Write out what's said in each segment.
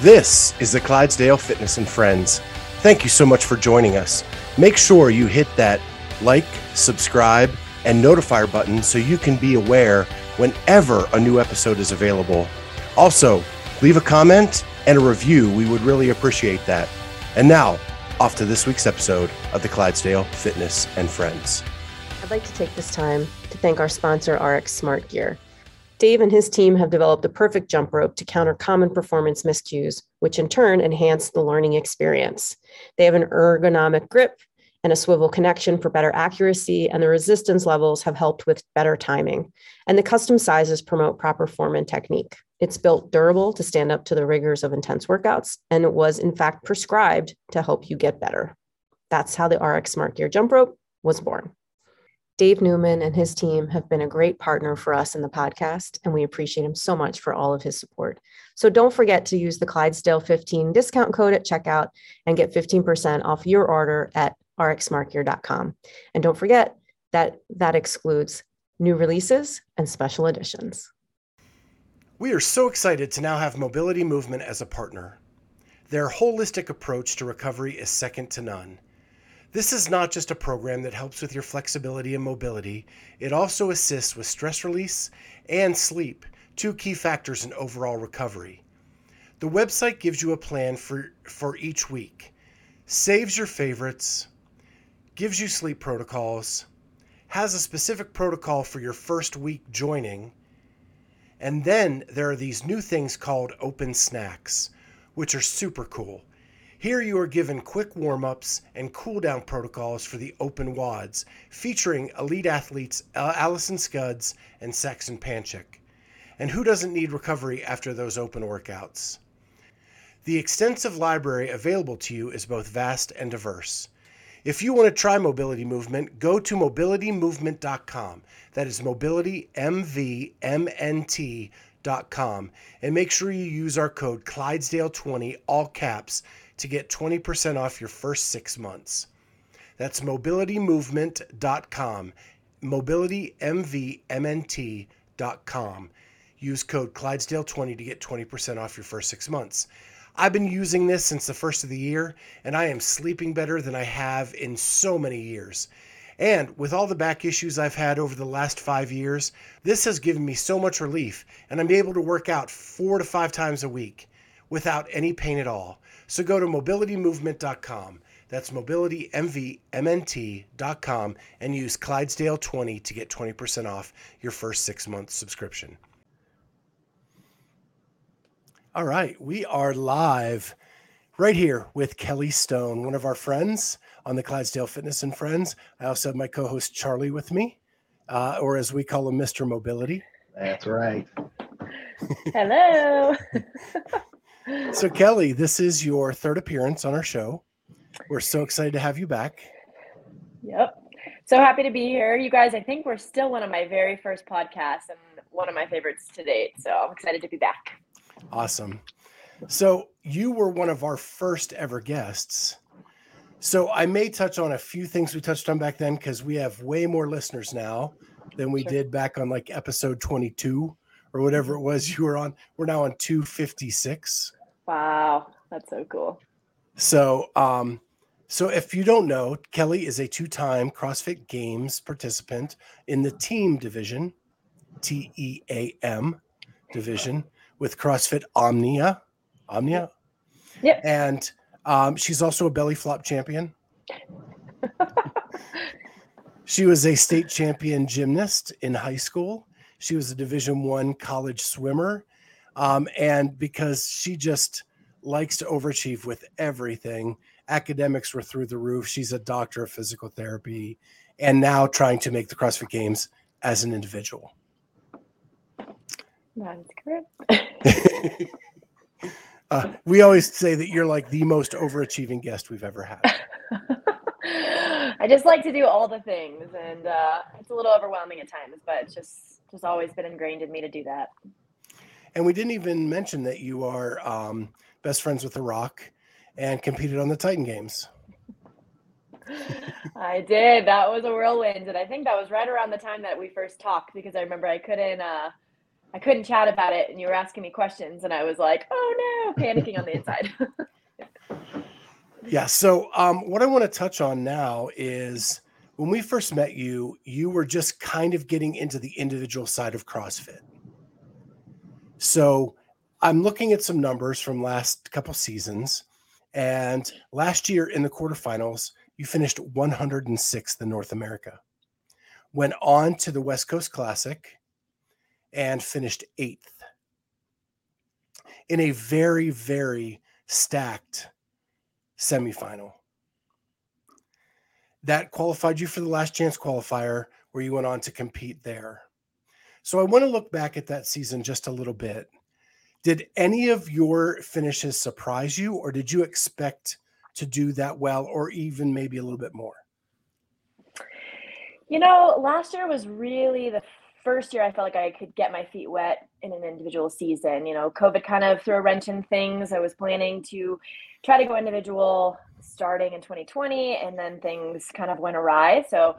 This is the Clydesdale Fitness and Friends. Thank you so much for joining us. Make sure you hit that like, subscribe, and notifier button so you can be aware whenever a new episode is available. Also, leave a comment and a review. We would really appreciate that. And now, off to this week's episode of the Clydesdale Fitness and Friends. I'd like to take this time to thank our sponsor, RX Smart Gear. Dave and his team have developed the perfect jump rope to counter common performance miscues, which in turn enhance the learning experience. They have an ergonomic grip and a swivel connection for better accuracy, and the resistance levels have helped with better timing. And the custom sizes promote proper form and technique. It's built durable to stand up to the rigors of intense workouts, and it was in fact prescribed to help you get better. That's how the RX Smart Gear jump rope was born. Dave Newman and his team have been a great partner for us in the podcast, and we appreciate him so much for all of his support. So don't forget to use the Clydesdale 15 discount code at checkout and get 15% off your order at rxsmartgear.com. And don't forget that that excludes new releases and special editions. We are so excited to now have Mobility Movement as a partner. Their holistic approach to recovery is second to none. This is not just a program that helps with your flexibility and mobility, it also assists with stress release and sleep, two key factors in overall recovery. The website gives you a plan for, for each week, saves your favorites, gives you sleep protocols, has a specific protocol for your first week joining, and then there are these new things called open snacks, which are super cool. Here you are given quick warm ups and cool down protocols for the open WODs, featuring elite athletes uh, Alison Scudds and Saxon Panchik. And who doesn't need recovery after those open workouts? The extensive library available to you is both vast and diverse. If you want to try Mobility Movement, go to mobilitymovement.com. That is mobilitymvmnt.com. And make sure you use our code Clydesdale20, all caps, to get 20% off your first six months. That's mobilitymovement.com, mobilitymvmnt.com. Use code Clydesdale20 to get 20% off your first six months. I've been using this since the first of the year, and I am sleeping better than I have in so many years. And with all the back issues I've had over the last five years, this has given me so much relief, and I'm able to work out four to five times a week without any pain at all. So go to mobilitymovement.com. That's mobilitymvmnt.com and use Clydesdale20 to get 20% off your first six month subscription. All right, we are live right here with Kelly Stone, one of our friends on the Clydesdale Fitness and Friends. I also have my co host Charlie with me, uh, or as we call him, Mr. Mobility. That's right. Hello. so, Kelly, this is your third appearance on our show. We're so excited to have you back. Yep. So happy to be here. You guys, I think we're still one of my very first podcasts and one of my favorites to date. So I'm excited to be back. Awesome. So, you were one of our first ever guests. So, I may touch on a few things we touched on back then because we have way more listeners now than we sure. did back on like episode 22 or whatever mm-hmm. it was you were on. We're now on 256. Wow, that's so cool. So, um, so if you don't know, Kelly is a two-time CrossFit Games participant in the team division, T E A M division with CrossFit Omnia. Omnia. Yep. And um, she's also a belly flop champion. she was a state champion gymnast in high school she was a Division One college swimmer, um, and because she just likes to overachieve with everything, academics were through the roof. She's a doctor of physical therapy, and now trying to make the CrossFit Games as an individual. That's correct. uh, we always say that you're like the most overachieving guest we've ever had. I just like to do all the things, and uh, it's a little overwhelming at times, but it's just just always been ingrained in me to do that. And we didn't even mention that you are um, best friends with The Rock and competed on the Titan Games. I did. That was a whirlwind, and I think that was right around the time that we first talked because I remember I couldn't. Uh, I couldn't chat about it, and you were asking me questions, and I was like, "Oh no!" panicking on the inside. yeah. So, um, what I want to touch on now is when we first met you, you were just kind of getting into the individual side of CrossFit. So, I'm looking at some numbers from last couple seasons, and last year in the quarterfinals, you finished 106th in North America. Went on to the West Coast Classic and finished eighth in a very, very stacked semifinal. That qualified you for the last chance qualifier where you went on to compete there. So I want to look back at that season just a little bit. Did any of your finishes surprise you, or did you expect to do that well, or even maybe a little bit more? You know, last year was really the first year I felt like I could get my feet wet in an individual season. You know, COVID kind of threw a wrench in things. I was planning to try to go individual starting in 2020, and then things kind of went awry. So,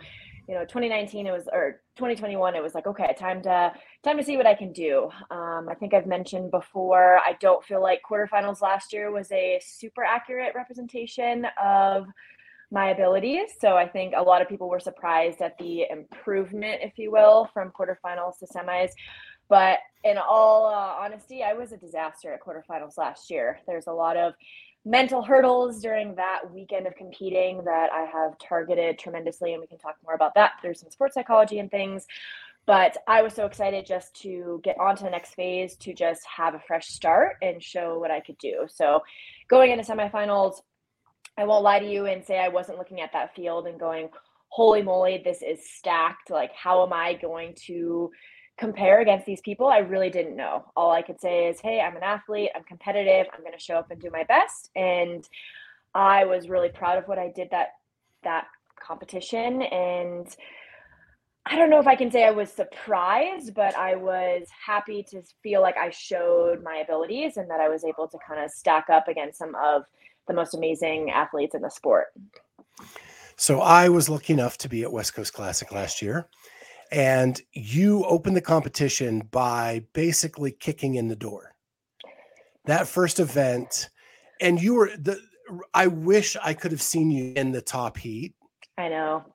you know, 2019 it was or 2021 it was like okay, time to time to see what I can do. Um, I think I've mentioned before. I don't feel like quarterfinals last year was a super accurate representation of my abilities. So I think a lot of people were surprised at the improvement, if you will, from quarterfinals to semis. But in all uh, honesty, I was a disaster at quarterfinals last year. There's a lot of mental hurdles during that weekend of competing that I have targeted tremendously, and we can talk more about that through some sports psychology and things. But I was so excited just to get on to the next phase, to just have a fresh start and show what I could do. So going into semifinals, I won't lie to you and say I wasn't looking at that field and going, holy moly, this is stacked. Like, how am I going to compare against these people? I really didn't know. All I could say is, hey, I'm an athlete, I'm competitive, I'm going to show up and do my best. And I was really proud of what I did that that competition and I don't know if I can say I was surprised, but I was happy to feel like I showed my abilities and that I was able to kind of stack up against some of the most amazing athletes in the sport. So I was lucky enough to be at West Coast Classic last year. And you opened the competition by basically kicking in the door. That first event, and you were the I wish I could have seen you in the top heat. I know.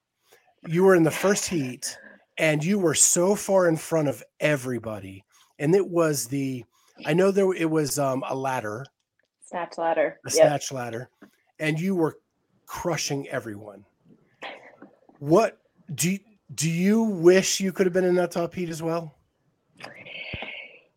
You were in the first heat and you were so far in front of everybody. And it was the I know there it was um, a ladder Snatch ladder. A yep. snatch ladder. And you were crushing everyone. What do you, do you wish you could have been in that top heat as well?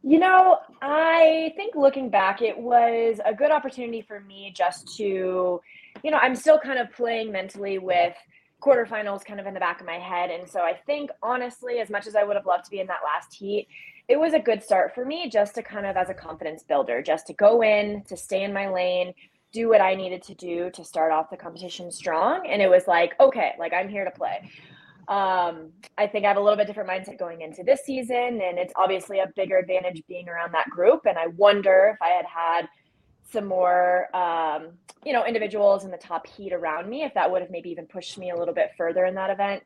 You know, I think looking back, it was a good opportunity for me just to, you know, I'm still kind of playing mentally with quarterfinals kind of in the back of my head. And so I think, honestly, as much as I would have loved to be in that last heat, it was a good start for me just to kind of as a confidence builder, just to go in, to stay in my lane, do what I needed to do to start off the competition strong. And it was like, okay, like I'm here to play. Um, I think I have a little bit different mindset going into this season, and it's obviously a bigger advantage being around that group. And I wonder if I had had some more, um, you know, individuals in the top heat around me, if that would have maybe even pushed me a little bit further in that event.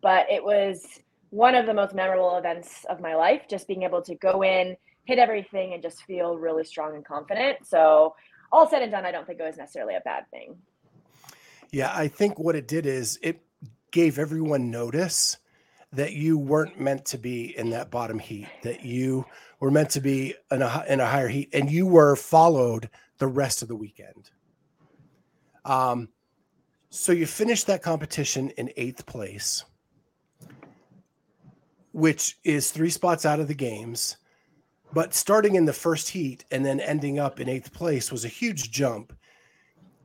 But it was one of the most memorable events of my life, just being able to go in, hit everything, and just feel really strong and confident. So, all said and done, I don't think it was necessarily a bad thing. Yeah, I think what it did is it gave everyone notice that you weren't meant to be in that bottom heat, that you were meant to be in a, in a higher heat, and you were followed the rest of the weekend. Um, so you finished that competition in eighth place which is three spots out of the games. But starting in the first heat and then ending up in eighth place was a huge jump.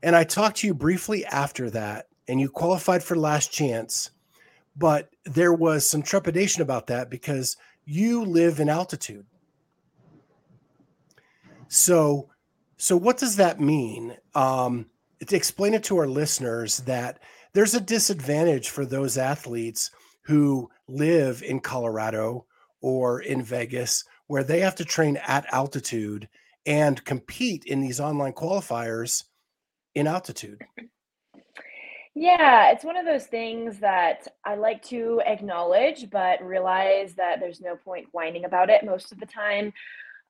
And I talked to you briefly after that, and you qualified for last chance. But there was some trepidation about that because you live in altitude. So, so what does that mean? Um, to explain it to our listeners that there's a disadvantage for those athletes who live in Colorado or in Vegas where they have to train at altitude and compete in these online qualifiers in altitude. Yeah, it's one of those things that I like to acknowledge, but realize that there's no point whining about it most of the time.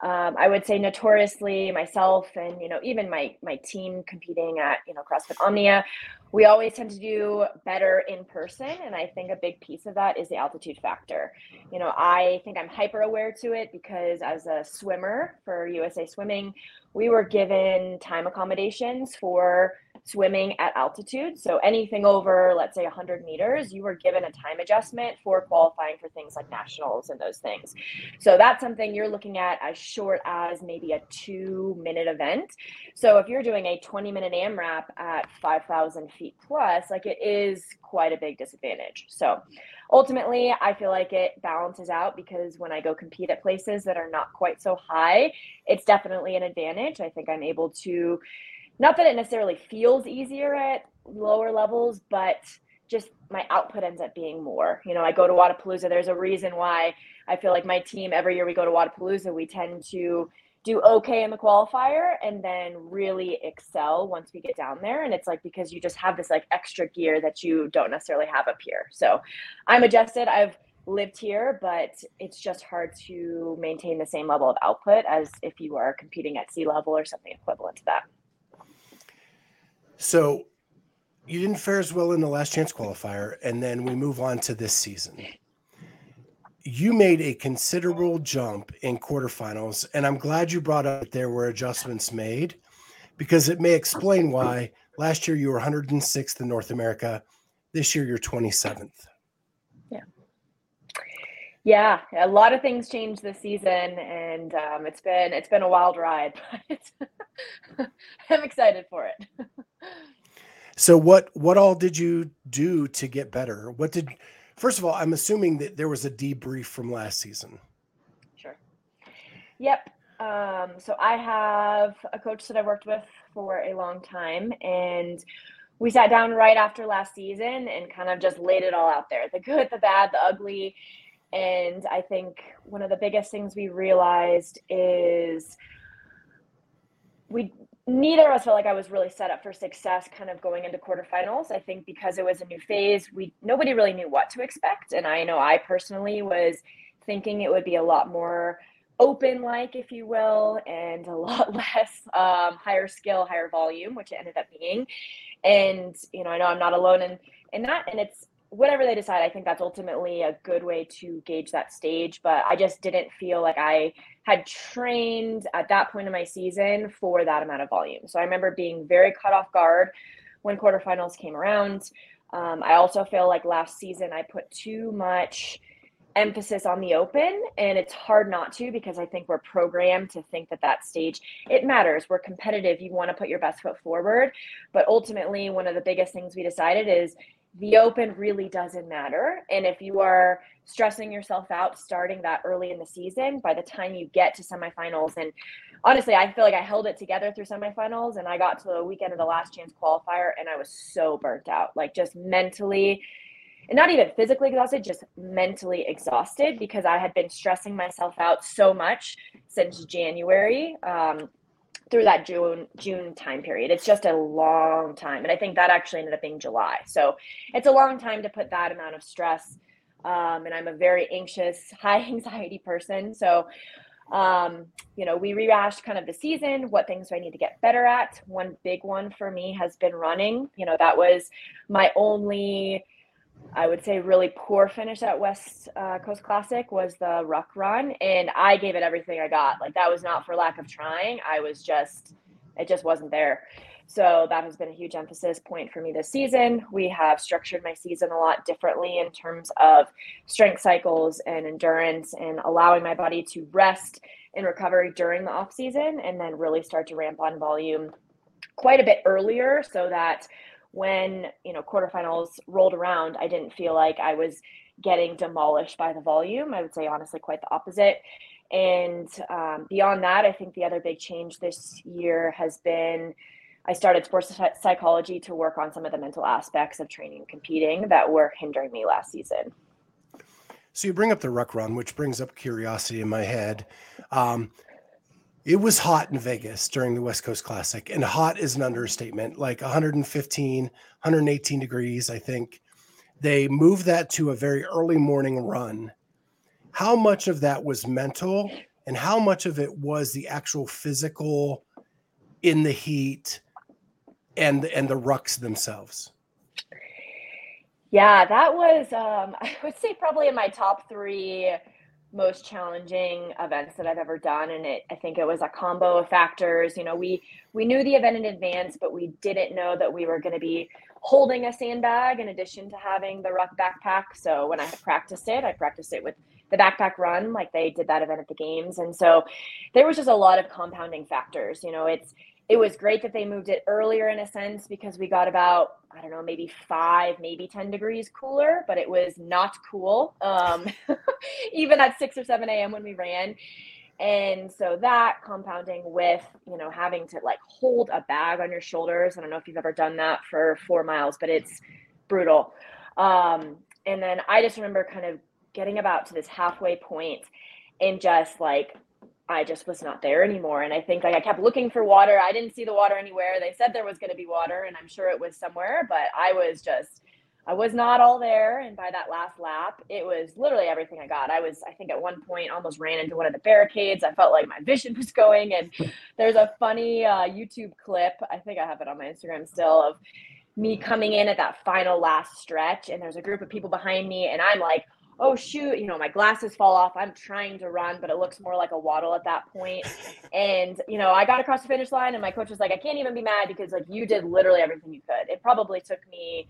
Um, I would say notoriously myself and you know even my my team competing at you know CrossFit Omnia, we always tend to do better in person, and I think a big piece of that is the altitude factor. You know, I think I'm hyper aware to it because as a swimmer for USA Swimming, we were given time accommodations for swimming at altitude. So anything over, let's say 100 meters, you were given a time adjustment for qualifying for things like nationals and those things. So that's something you're looking at as short as maybe a two minute event. So if you're doing a 20 minute AMRAP at 5,000 feet plus, like it is quite a big disadvantage. So ultimately, I feel like it balances out because when I go compete at places that are not quite so high, it's definitely an advantage. I think I'm able to not that it necessarily feels easier at lower levels, but just my output ends up being more. You know, I go to Wodapalooza. There's a reason why I feel like my team every year we go to Wodapalooza, we tend to do okay in the qualifier and then really excel once we get down there. And it's like because you just have this like extra gear that you don't necessarily have up here. So I'm adjusted. I've lived here, but it's just hard to maintain the same level of output as if you are competing at sea level or something equivalent to that. So you didn't fare as well in the last chance qualifier, and then we move on to this season. You made a considerable jump in quarterfinals, and I'm glad you brought up that there were adjustments made because it may explain why last year you were 106th in North America. This year you're 27th. Yeah. Yeah, a lot of things changed this season, and um, it's been it's been a wild ride. But I'm excited for it. So what what all did you do to get better? What did first of all, I'm assuming that there was a debrief from last season. Sure. Yep. Um, so I have a coach that I've worked with for a long time and we sat down right after last season and kind of just laid it all out there the good, the bad, the ugly. And I think one of the biggest things we realized is we neither of us felt like I was really set up for success kind of going into quarterfinals. I think because it was a new phase, we nobody really knew what to expect. And I know I personally was thinking it would be a lot more open like if you will and a lot less um, higher skill higher volume which it ended up being and you know i know i'm not alone in in that and it's whatever they decide, I think that's ultimately a good way to gauge that stage. But I just didn't feel like I had trained at that point in my season for that amount of volume. So I remember being very caught off guard when quarterfinals came around. Um, I also feel like last season I put too much emphasis on the open and it's hard not to because i think we're programmed to think that that stage it matters we're competitive you want to put your best foot forward but ultimately one of the biggest things we decided is the open really doesn't matter. And if you are stressing yourself out starting that early in the season, by the time you get to semifinals, and honestly, I feel like I held it together through semifinals and I got to the weekend of the last chance qualifier and I was so burnt out, like just mentally and not even physically exhausted, just mentally exhausted because I had been stressing myself out so much since January. Um, through that June June time period. It's just a long time, and I think that actually ended up being July. So it's a long time to put that amount of stress. Um, and I'm a very anxious, high anxiety person. So, um, you know, we rehashed kind of the season. What things do I need to get better at? One big one for me has been running. You know, that was my only I would say really poor finish at West uh, Coast Classic was the ruck run, and I gave it everything I got. Like that was not for lack of trying. I was just, it just wasn't there. So that has been a huge emphasis point for me this season. We have structured my season a lot differently in terms of strength cycles and endurance, and allowing my body to rest and recovery during the off season, and then really start to ramp on volume quite a bit earlier, so that when you know quarterfinals rolled around, I didn't feel like I was getting demolished by the volume. I would say honestly, quite the opposite. And um, beyond that, I think the other big change this year has been I started sports psychology to work on some of the mental aspects of training and competing that were hindering me last season. So you bring up the ruck run, which brings up curiosity in my head. Um, It was hot in Vegas during the West Coast Classic, and hot is an understatement, like 115, 118 degrees, I think. They moved that to a very early morning run. How much of that was mental, and how much of it was the actual physical in the heat and and the rucks themselves? Yeah, that was um, I would say probably in my top three most challenging events that I've ever done. And it I think it was a combo of factors. You know, we we knew the event in advance, but we didn't know that we were going to be holding a sandbag in addition to having the ruck backpack. So when I had practiced it, I practiced it with the backpack run, like they did that event at the games. And so there was just a lot of compounding factors. You know, it's it was great that they moved it earlier in a sense because we got about i don't know maybe five maybe 10 degrees cooler but it was not cool um, even at 6 or 7 a.m when we ran. And so that compounding with you know having to like hold a bag on your shoulders i don't know if you've ever done that for four miles but it's brutal. Um, and then i just remember kind of getting about to this halfway point and just like I just was not there anymore. And I think like I kept looking for water. I didn't see the water anywhere. They said there was going to be water, and I'm sure it was somewhere, but I was just I was not all there. And by that last lap, it was literally everything I got. I was, I think at one point almost ran into one of the barricades. I felt like my vision was going. And there's a funny uh, YouTube clip. I think I have it on my Instagram still of me coming in at that final last stretch. And there's a group of people behind me. And I'm like, oh shoot, you know, my glasses fall off. I'm trying to run, but it looks more like a waddle at that point. And, you know, I got across the finish line and my coach was like, I can't even be mad because like you did literally everything you could. It probably took me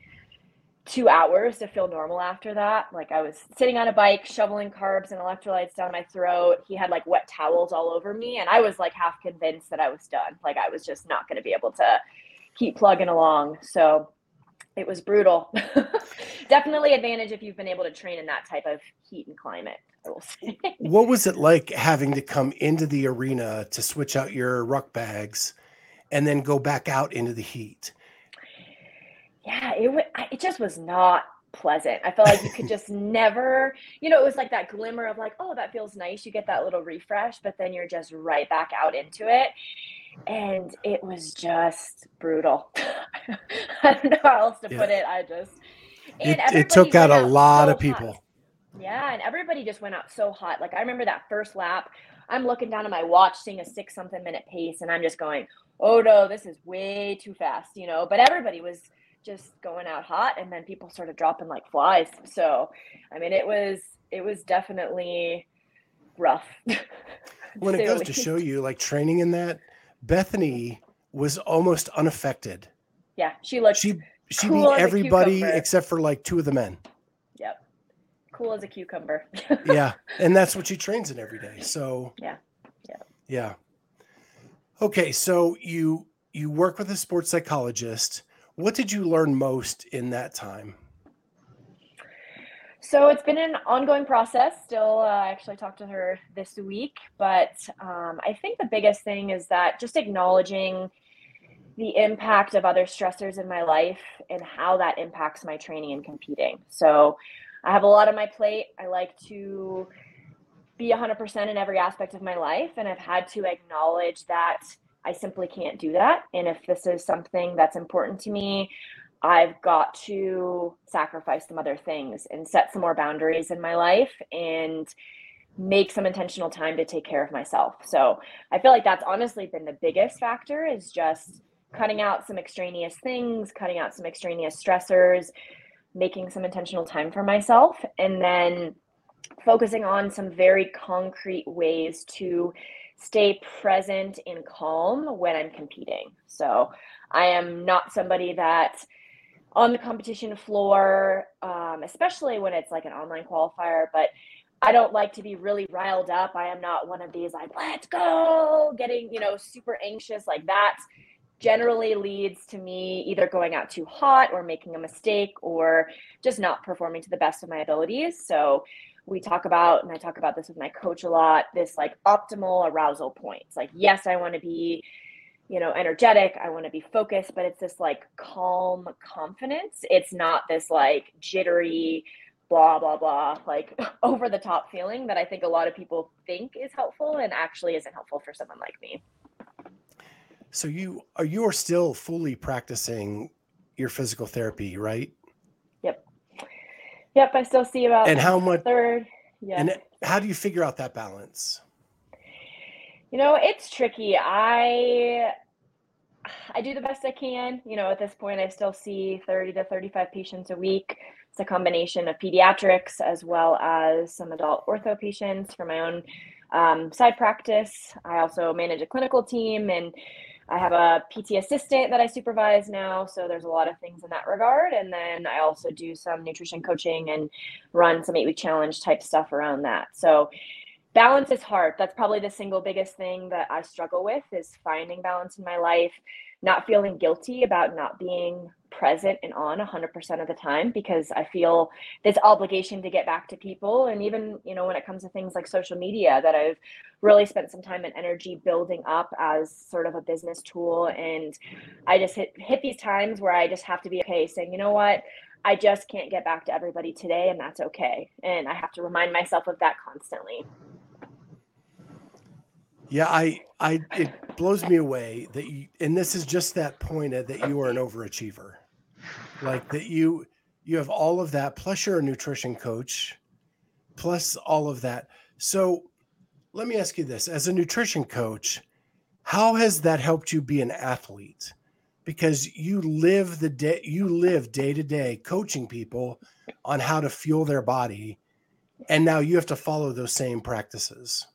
two hours to feel normal after that. Like I was sitting on a bike, shoveling carbs and electrolytes down my throat. He had like wet towels all over me. And I was like half convinced that I was done. Like I was just not going to be able to keep plugging along. So it was brutal. Definitely advantage if you've been able to train in that type of heat and climate. I will say. what was it like having to come into the arena to switch out your ruck bags and then go back out into the heat? Yeah, it w- it just was not pleasant. I felt like you could just never, you know, it was like that glimmer of like, oh, that feels nice. You get that little refresh, but then you're just right back out into it and it was just brutal. I don't know how else to yeah. put it. I just it, it, took out a lot so of people. Hot. Yeah, and everybody just went out so hot. Like I remember that first lap. I'm looking down at my watch, seeing a six something minute pace, and I'm just going, "Oh no, this is way too fast," you know. But everybody was just going out hot, and then people started dropping like flies. So, I mean, it was it was definitely rough. when it goes to show you, like training in that, Bethany was almost unaffected. Yeah, she looked. She she cool beat everybody except for like two of the men. Yep, cool as a cucumber. yeah, and that's what she trains in every day. So yeah, yeah, yeah. Okay, so you you work with a sports psychologist. What did you learn most in that time? So it's been an ongoing process. Still, uh, I actually talked to her this week, but um, I think the biggest thing is that just acknowledging the impact of other stressors in my life and how that impacts my training and competing. So I have a lot on my plate. I like to be 100% in every aspect of my life, and I've had to acknowledge that I simply can't do that. And if this is something that's important to me, I've got to sacrifice some other things and set some more boundaries in my life and make some intentional time to take care of myself. So I feel like that's honestly been the biggest factor is just cutting out some extraneous things, cutting out some extraneous stressors, making some intentional time for myself, and then focusing on some very concrete ways to stay present and calm when I'm competing. So I am not somebody that on the competition floor, um, especially when it's like an online qualifier. But I don't like to be really riled up. I am not one of these like, let's go, getting, you know, super anxious like that generally leads to me either going out too hot or making a mistake or just not performing to the best of my abilities. So we talk about, and I talk about this with my coach a lot, this like optimal arousal points. Like, yes, I want to be you know, energetic. I want to be focused, but it's this like calm confidence. It's not this like jittery blah blah blah like over the top feeling that i think a lot of people think is helpful and actually isn't helpful for someone like me. So you are you are still fully practicing your physical therapy right? Yep. Yep i still see about and how much third yeah. and how do you figure out that balance? You know it's tricky. I I do the best I can. You know, at this point, I still see 30 to 35 patients a week. It's a combination of pediatrics as well as some adult ortho patients for my own um, side practice. I also manage a clinical team and I have a PT assistant that I supervise now. So there's a lot of things in that regard. And then I also do some nutrition coaching and run some eight week challenge type stuff around that. So balance is hard. That's probably the single biggest thing that I struggle with is finding balance in my life not feeling guilty about not being present and on 100% of the time because I feel this obligation to get back to people. And even, you know, when it comes to things like social media, that I've really spent some time and energy building up as sort of a business tool. And I just hit, hit these times where I just have to be okay saying, you know what? I just can't get back to everybody today, and that's okay. And I have to remind myself of that constantly. Yeah, I, I, it blows me away that you, and this is just that point that you are an overachiever, like that you, you have all of that. Plus, you're a nutrition coach, plus all of that. So, let me ask you this: as a nutrition coach, how has that helped you be an athlete? Because you live the day, you live day to day coaching people on how to fuel their body, and now you have to follow those same practices.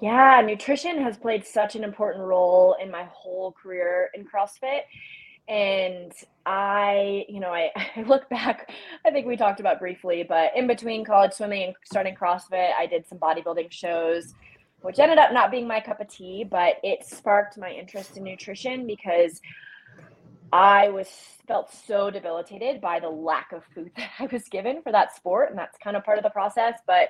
Yeah, nutrition has played such an important role in my whole career in CrossFit. And I, you know, I, I look back, I think we talked about briefly, but in between college swimming and starting CrossFit, I did some bodybuilding shows, which ended up not being my cup of tea, but it sparked my interest in nutrition because I was felt so debilitated by the lack of food that I was given for that sport. And that's kind of part of the process. But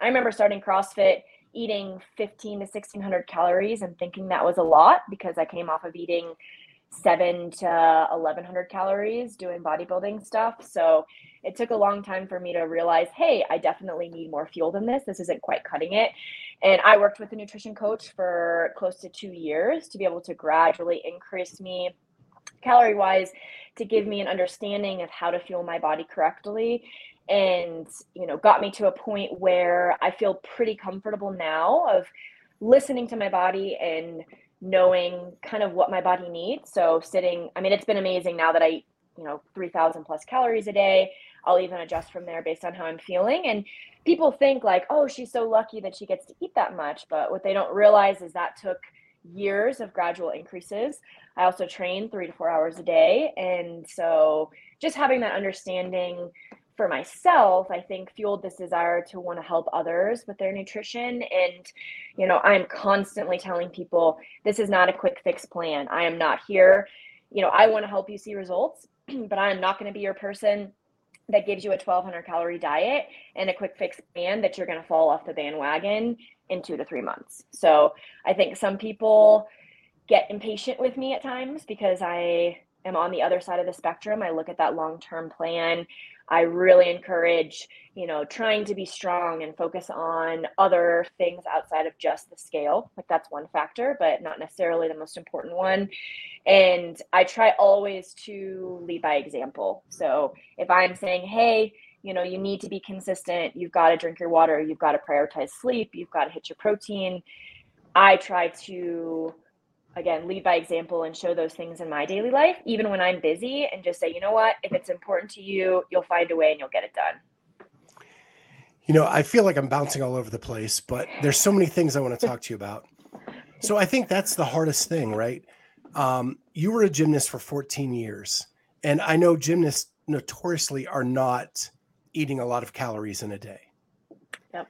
I remember starting CrossFit eating 15 to 1600 calories and thinking that was a lot because I came off of eating seven to 1100 calories doing bodybuilding stuff. So it took a long time for me to realize, hey, I definitely need more fuel than this. This isn't quite cutting it. And I worked with a nutrition coach for close to two years to be able to gradually increase me calorie wise to give me an understanding of how to fuel my body correctly and you know got me to a point where i feel pretty comfortable now of listening to my body and knowing kind of what my body needs. So sitting i mean it's been amazing now that i you know 3000 plus calories a day. I'll even adjust from there based on how i'm feeling. And people think like oh she's so lucky that she gets to eat that much but what they don't realize is that took years of gradual increases. I also train three to four hours a day. And so just having that understanding for myself, I think fueled this desire to want to help others with their nutrition. And, you know, I'm constantly telling people this is not a quick fix plan. I am not here. You know, I want to help you see results, but I am not going to be your person that gives you a 1200 calorie diet and a quick fix plan that you're going to fall off the bandwagon in two to three months. So I think some people get impatient with me at times because I am on the other side of the spectrum. I look at that long term plan. I really encourage, you know, trying to be strong and focus on other things outside of just the scale. Like that's one factor, but not necessarily the most important one. And I try always to lead by example. So if I'm saying, hey, you know, you need to be consistent, you've got to drink your water, you've got to prioritize sleep, you've got to hit your protein. I try to again lead by example and show those things in my daily life even when i'm busy and just say you know what? If it's important to you you'll find a way and you'll get it done. You know i feel like i'm bouncing all over the place but there's so many things i want to talk to you about. So i think that's the hardest thing right? Um, you were a gymnast for 14 years and i know gymnasts notoriously are not eating a lot of calories in a day. Yep.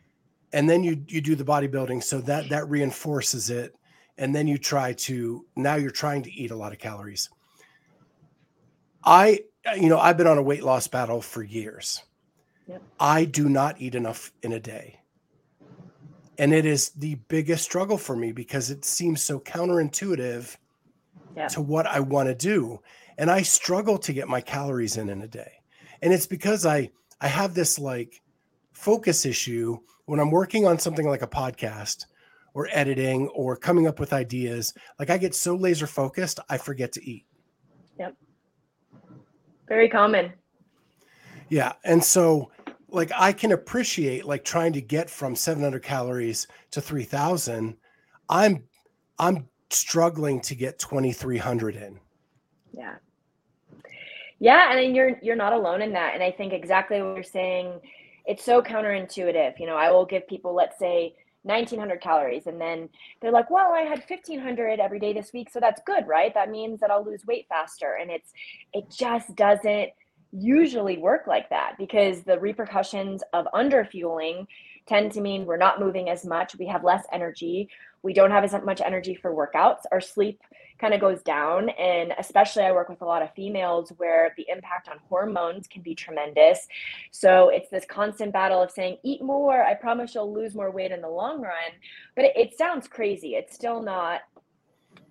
and then you you do the bodybuilding so that that reinforces it and then you try to now you're trying to eat a lot of calories. I you know i've been on a weight loss battle for years. Yep. i do not eat enough in a day. And it is the biggest struggle for me because it seems so counterintuitive yeah. to what i want to do. And i struggle to get my calories in in a day. And it's because i I have this like focus issue when I'm working on something like a podcast or editing or coming up with ideas. Like I get so laser focused, I forget to eat. Yep. Very common. Yeah. And so like I can appreciate like trying to get from 700 calories to 3000. I'm I'm struggling to get 2300 in. Yeah. Yeah, and you're you're not alone in that. And I think exactly what you're saying, it's so counterintuitive. You know, I will give people, let's say, 1900 calories. And then they're like well i had 1500 every day this week so that's good right? That means that i'll lose weight faster. And it's it just doesn't usually work like that because the repercussions of underfueling tend to mean we're not moving as much we have less energy we don't have as much energy for workouts our sleep kind of goes down. And especially, I work with a lot of females where the impact on hormones can be tremendous. So it's this constant battle of saying, eat more. I promise you'll lose more weight in the long run. But it, it sounds crazy. It's still not,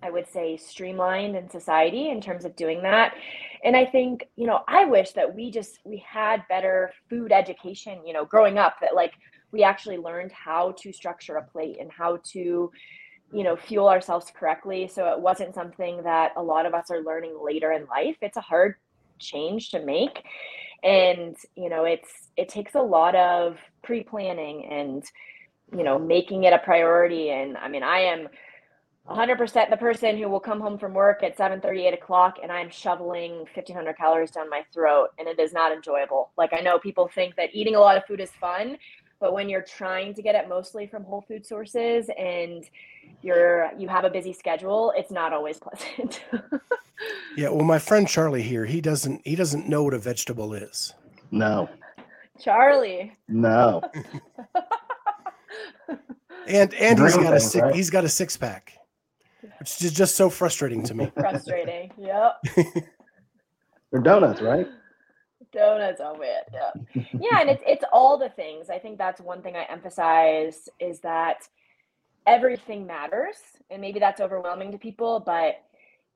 I would say, streamlined in society in terms of doing that. And I think, you know, I wish that we just, we had better food education, you know, growing up that like, we actually learned how to structure a plate and how to you know fuel ourselves correctly. So it wasn't something that a lot of us are learning later in life. It's a hard change to make. And you know it's it takes a lot of pre-planning and you know making it a priority. And i mean i am 100% the person who will come home from work at 7 38 o'clock and i'm shoveling 1500 calories down my throat and it is not enjoyable. Like i know people think that eating a lot of food is fun but when you're trying to get it mostly from whole food sources and you're you have a busy schedule, it's not always pleasant. yeah, well my friend Charlie here, he doesn't he doesn't know what a vegetable is. No. Charlie. No. and and he's got a six, he's got a six pack. Which is just so frustrating to me. Frustrating. Yep. They're donuts, right? Donuts oh, on it. Yeah. yeah, and it's it's all the things. I think that's one thing I emphasize is that everything matters. And maybe that's overwhelming to people, but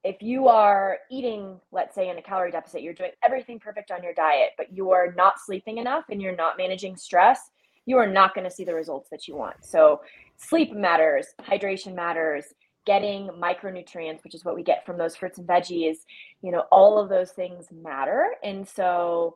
if you are eating, let's say in a calorie deficit, you're doing everything perfect on your diet, but you are not sleeping enough and you're not managing stress, you are not going to see the results that you want. So, sleep matters, hydration matters, getting micronutrients, which is what we get from those fruits and veggies, you know, all of those things matter. And so,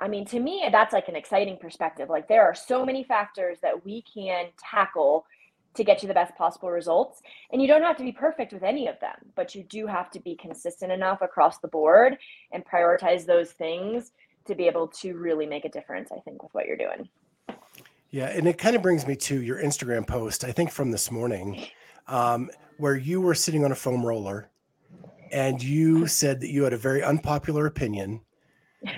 I mean, to me, that's like an exciting perspective. Like, there are so many factors that we can tackle to get you the best possible results. And you don't have to be perfect with any of them, but you do have to be consistent enough across the board and prioritize those things to be able to really make a difference, I think, with what you're doing. Yeah. And it kind of brings me to your Instagram post, I think from this morning. Um, where you were sitting on a foam roller and you said that you had a very unpopular opinion,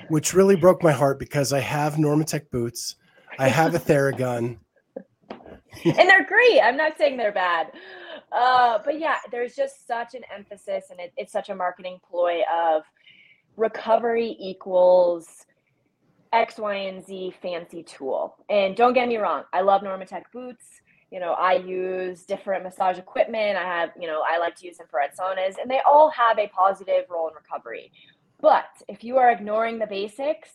which really broke my heart because I have Normatec boots, I have a Theragun. and they're great. I'm not saying they're bad. Uh, but yeah, there's just such an emphasis and it, it's such a marketing ploy of recovery equals X, Y, and Z fancy tool. And don't get me wrong, I love Normatec boots you know, I use different massage equipment. I have, you know, I like to use infrared saunas, and they all have a positive role in recovery. But if you are ignoring the basics,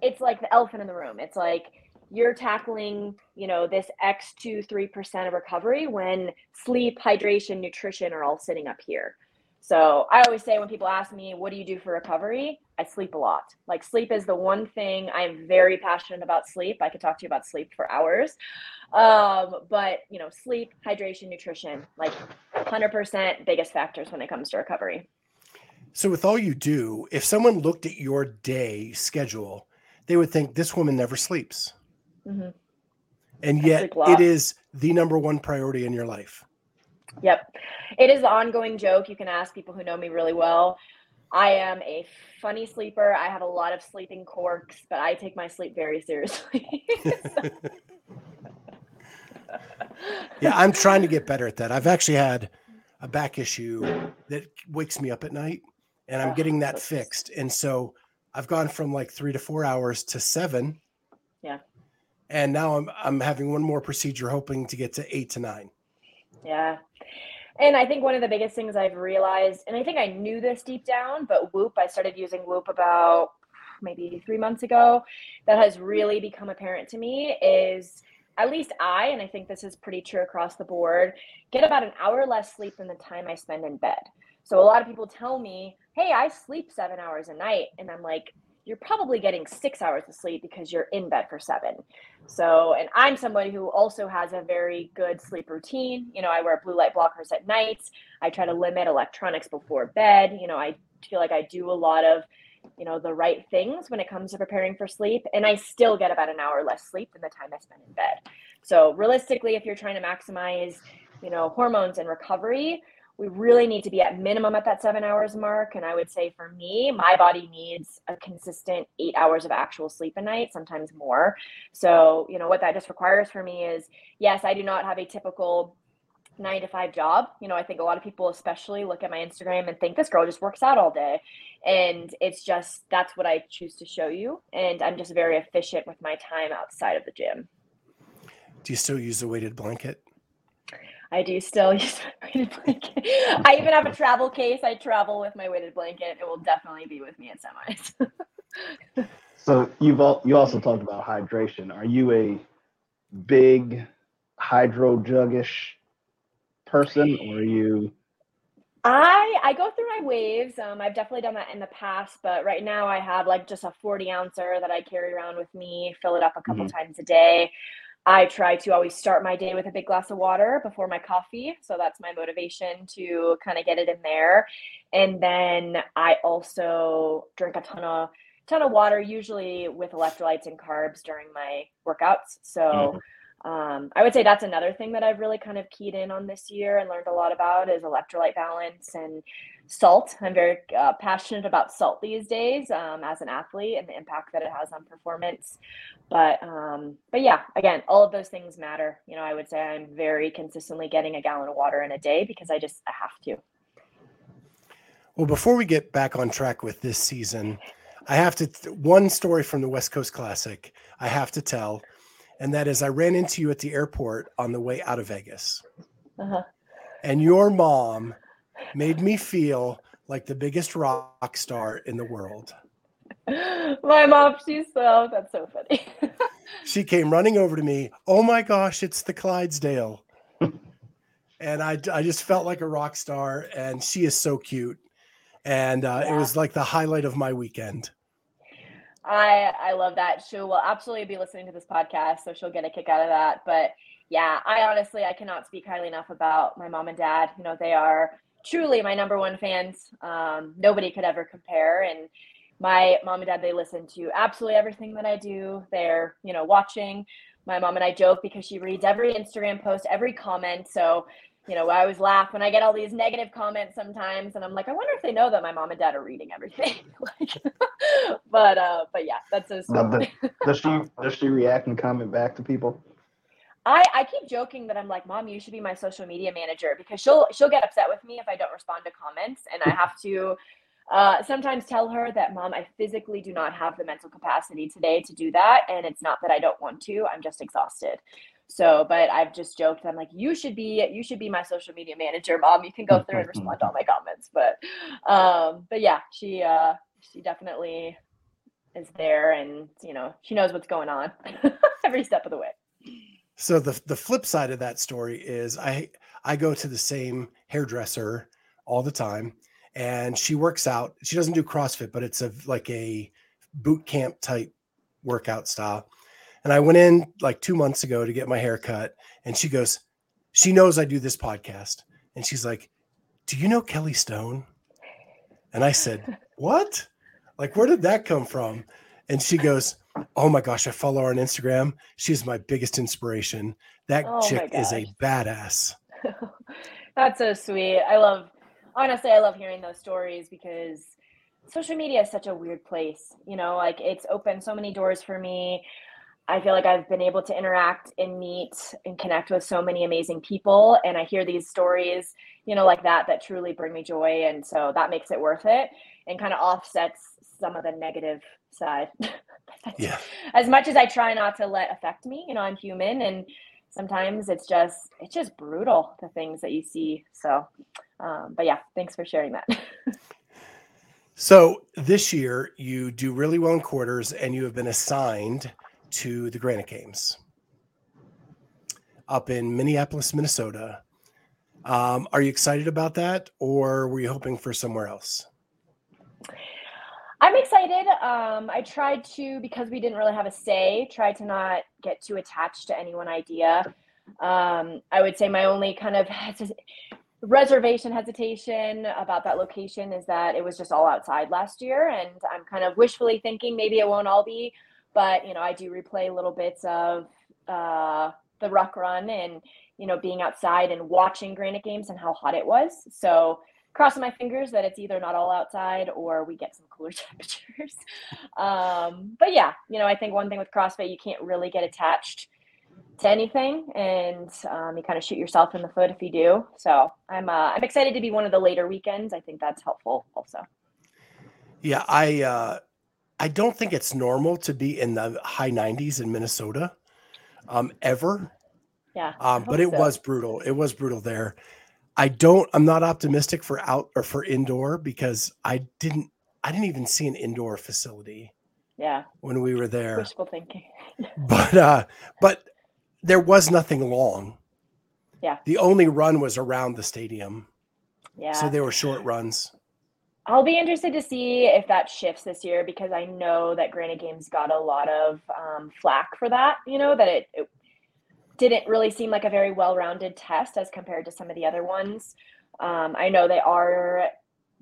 it's like the elephant in the room. It's like you're tackling, you know, this X two, 3% of recovery when sleep, hydration, nutrition are all sitting up here. So I always say when people ask me, what do you do for recovery? I sleep a lot. Like sleep is the one thing I'm very passionate about sleep. I could talk to you about sleep for hours. Um, but you know, sleep, hydration, nutrition, like 100% biggest factors when it comes to recovery. So with all you do, if someone looked at your day schedule, they would think this woman never sleeps. Mm-hmm. And yet it is the number one priority in your life. Yep. It is the ongoing joke. You can ask people who know me really well. I am a funny sleeper. I have a lot of sleeping quirks, but I take my sleep very seriously. yeah, I'm trying to get better at that. I've actually had a back issue that wakes me up at night, and I'm getting that oh, fixed. And so I've gone from like three to four hours to seven. Yeah. And now I'm I'm having one more procedure, hoping to get to eight to nine. Yeah. And I think one of the biggest things I've realized, and I think I knew this deep down, but Whoop, I started using Whoop about maybe three months ago that has really become apparent to me is at least I, and I think this is pretty true across the board, get about an hour less sleep than the time I spend in bed. So a lot of people tell me, hey, I sleep seven hours a night. And I'm like, you're probably getting six hours of sleep because you're in bed for seven. So, and I'm somebody who also has a very good sleep routine. You know, I wear blue light blockers at nights. I try to limit electronics before bed. You know, I feel like I do a lot of, you know, the right things when it comes to preparing for sleep. And I still get about an hour less sleep than the time I spend in bed. So, realistically, if you're trying to maximize, you know, hormones and recovery, we really need to be at minimum at that seven hours mark. And I would say for me, my body needs a consistent eight hours of actual sleep a night, sometimes more. So, you know, what that just requires for me is yes, I do not have a typical nine to five job. You know, I think a lot of people, especially, look at my Instagram and think this girl just works out all day. And it's just that's what I choose to show you. And I'm just very efficient with my time outside of the gym. Do you still use a weighted blanket? I do still use my weighted blanket. I even have a travel case. I travel with my weighted blanket. It will definitely be with me at semis. so you've all, you also talked about hydration. Are you a big hydro juggish person, or are you? I I go through my waves. Um, I've definitely done that in the past, but right now I have like just a 40 ouncer that I carry around with me, fill it up a couple mm-hmm. times a day. I try to always start my day with a big glass of water before my coffee. So that's my motivation to kind of get it in there. And then I also drink a ton of ton of water, usually with electrolytes and carbs during my workouts. So mm-hmm. Um, I would say that's another thing that I've really kind of keyed in on this year and learned a lot about is electrolyte balance and salt. I'm very uh, passionate about salt these days um, as an athlete and the impact that it has on performance. But um, but yeah, again, all of those things matter. You know, I would say I'm very consistently getting a gallon of water in a day because I just I have to. Well, before we get back on track with this season, I have to th- one story from the West Coast Classic I have to tell, and that is I ran into you at the airport on the way out of Vegas, uh-huh. and your mom made me feel like the biggest rock star in the world. My mom, she's so that's so funny. she came running over to me. Oh my gosh, it's the Clydesdale. and I, I just felt like a rock star, and she is so cute. And uh, yeah. it was like the highlight of my weekend. I I love that. She will absolutely be listening to this podcast, so she'll get a kick out of that. But yeah, I honestly I cannot speak highly enough about my mom and dad. You know, they are truly my number one fans. Um, nobody could ever compare. And my mom and dad, they listen to absolutely everything that I do. They're, you know, watching. My mom and I joke because she reads every Instagram post, every comment. So, you know, I always laugh when I get all these negative comments sometimes, and I'm like, I wonder if they know that my mom and dad are reading everything. like, but uh, but yeah, that's so sweet. does she does she react and comment back to people? I, I keep joking that I'm like, mom, you should be my social media manager because she'll she'll get upset with me if I don't respond to comments, and I have to uh, sometimes tell her that, mom, I physically do not have the mental capacity today to do that, and it's not that I don't want to. I'm just exhausted. So, but I've just joked. I'm like, you should be you should be my social media manager, mom. You can go through and respond to all my comments. But um, but yeah, she uh, she definitely is there, and you know she knows what's going on every step of the way. So the the flip side of that story is I I go to the same hairdresser all the time and she works out. She doesn't do CrossFit, but it's a like a boot camp type workout style. And I went in like 2 months ago to get my hair cut and she goes she knows I do this podcast and she's like, "Do you know Kelly Stone?" And I said, "What? Like where did that come from?" And she goes, Oh my gosh, I follow her on Instagram. She's my biggest inspiration. That oh chick is a badass. That's so sweet. I love, honestly, I love hearing those stories because social media is such a weird place. You know, like it's opened so many doors for me. I feel like I've been able to interact and meet and connect with so many amazing people. And I hear these stories, you know, like that, that truly bring me joy. And so that makes it worth it and kind of offsets some of the negative side. yeah. As much as I try not to let affect me, you know, I'm human and sometimes it's just it's just brutal the things that you see. So um, but yeah, thanks for sharing that. So this year you do really well in quarters and you have been assigned to the Granite Games up in Minneapolis, Minnesota. Um, are you excited about that or were you hoping for somewhere else? I'm excited. Um, I tried to, because we didn't really have a say, try to not get too attached to any one idea. Um, I would say my only kind of reservation hesitation about that location is that it was just all outside last year and i'm kind of wishfully thinking maybe it won't all be but you know i do replay little bits of uh, the ruck run and you know being outside and watching granite games and how hot it was so crossing my fingers that it's either not all outside or we get some cooler temperatures um, but yeah you know i think one thing with crossfit you can't really get attached to anything, and um, you kind of shoot yourself in the foot if you do. So I'm uh, I'm excited to be one of the later weekends. I think that's helpful also. Yeah, I uh, I don't think it's normal to be in the high 90s in Minnesota, um, ever. Yeah, um, but it so. was brutal. It was brutal there. I don't. I'm not optimistic for out or for indoor because I didn't. I didn't even see an indoor facility. Yeah. When we were there. Wishful thinking. but uh, but there was nothing long. Yeah. The only run was around the stadium. Yeah. So they were short runs. I'll be interested to see if that shifts this year because I know that Granite Games got a lot of um, flack for that. You know that it, it didn't really seem like a very well-rounded test as compared to some of the other ones. Um, I know they are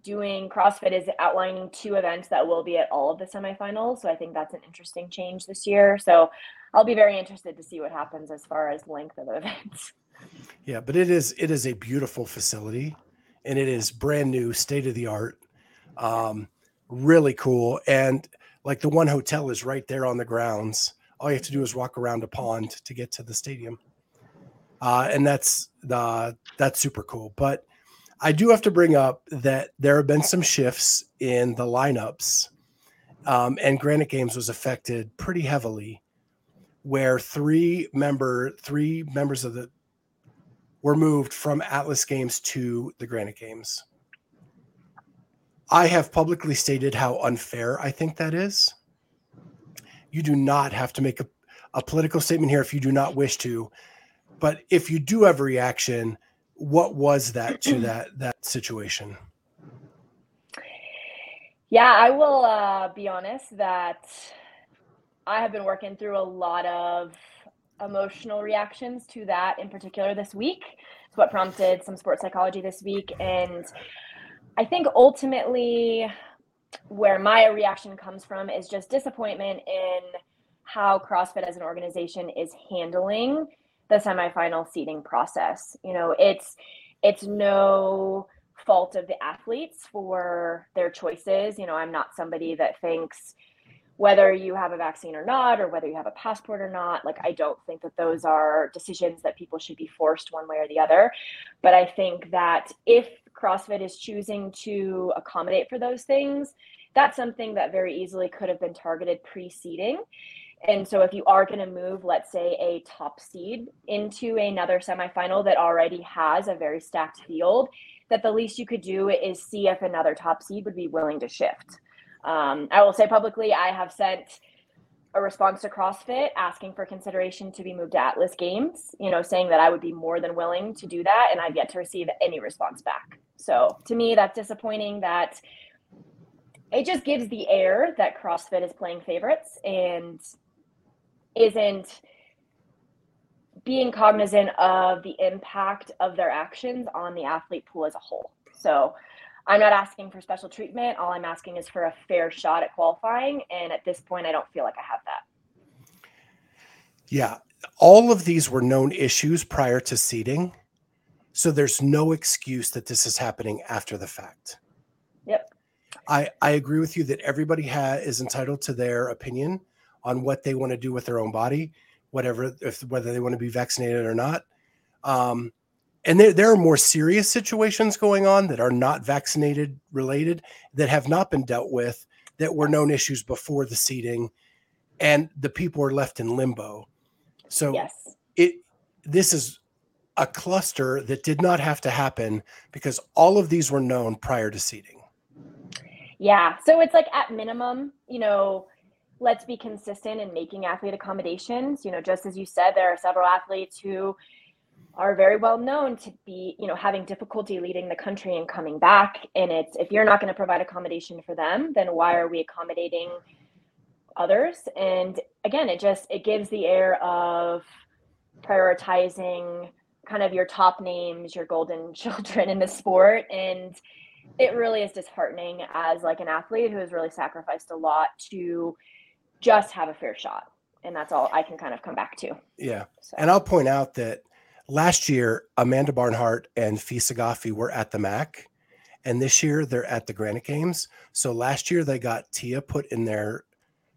doing CrossFit is outlining two events that will be at all of the semifinals. So I think that's an interesting change this year. So I'll be very interested to see what happens as far as length of events. Yeah, but it is it is a beautiful facility, and it is brand new, state of the art, um, really cool. And like the one hotel is right there on the grounds. All you have to do is walk around a pond to get to the stadium, uh, and that's the that's super cool. But I do have to bring up that there have been some shifts in the lineups, um, and Granite Games was affected pretty heavily, where three member three members of the were moved from Atlas Games to the Granite Games. I have publicly stated how unfair I think that is. You do not have to make a, a political statement here if you do not wish to, but if you do have a reaction, what was that to that that situation? Yeah, I will uh, be honest that I have been working through a lot of emotional reactions to that in particular this week. It's what prompted some sports psychology this week. And I think ultimately, where my reaction comes from is just disappointment in how CrossFit as an organization is handling the semifinal seeding process. You know, it's it's no fault of the athletes for their choices. You know, I'm not somebody that thinks whether you have a vaccine or not, or whether you have a passport or not. Like, I don't think that those are decisions that people should be forced one way or the other. But I think that if CrossFit is choosing to accommodate for those things, that's something that very easily could have been targeted pre-seeding and so if you are going to move, let's say, a top seed into another semifinal that already has a very stacked field, that the least you could do is see if another top seed would be willing to shift. Um, I will say publicly, I have sent a response to CrossFit asking for consideration to be moved to Atlas Games, you know, saying that I would be more than willing to do that. And I've yet to receive any response back. So to me, that's disappointing that it just gives the air that CrossFit is playing favorites. And isn't being cognizant of the impact of their actions on the athlete pool as a whole. So I'm not asking for special treatment. All I'm asking is for a fair shot at qualifying. And at this point, I don't feel like I have that. Yeah. All of these were known issues prior to seeding. So there's no excuse that this is happening after the fact. Yep. I, I agree with you that everybody ha- is entitled to their opinion on what they want to do with their own body, whatever, if whether they want to be vaccinated or not. Um, and there, there are more serious situations going on that are not vaccinated related that have not been dealt with that were known issues before the seating and the people are left in limbo so yes. it this is a cluster that did not have to happen because all of these were known prior to seating Yeah. So it's like at minimum, you know, let's be consistent in making athlete accommodations. You know, just as you said, there are several athletes who are very well known to be, you know, having difficulty leading the country and coming back. And it's if you're not going to provide accommodation for them, then why are we accommodating others? And again, it just it gives the air of prioritizing kind of your top names, your golden children in the sport. And it really is disheartening as like an athlete who has really sacrificed a lot to just have a fair shot. And that's all I can kind of come back to. Yeah. So. And I'll point out that last year, Amanda Barnhart and Fee Saghafi were at the MAC. And this year they're at the Granite Games. So last year they got Tia put in their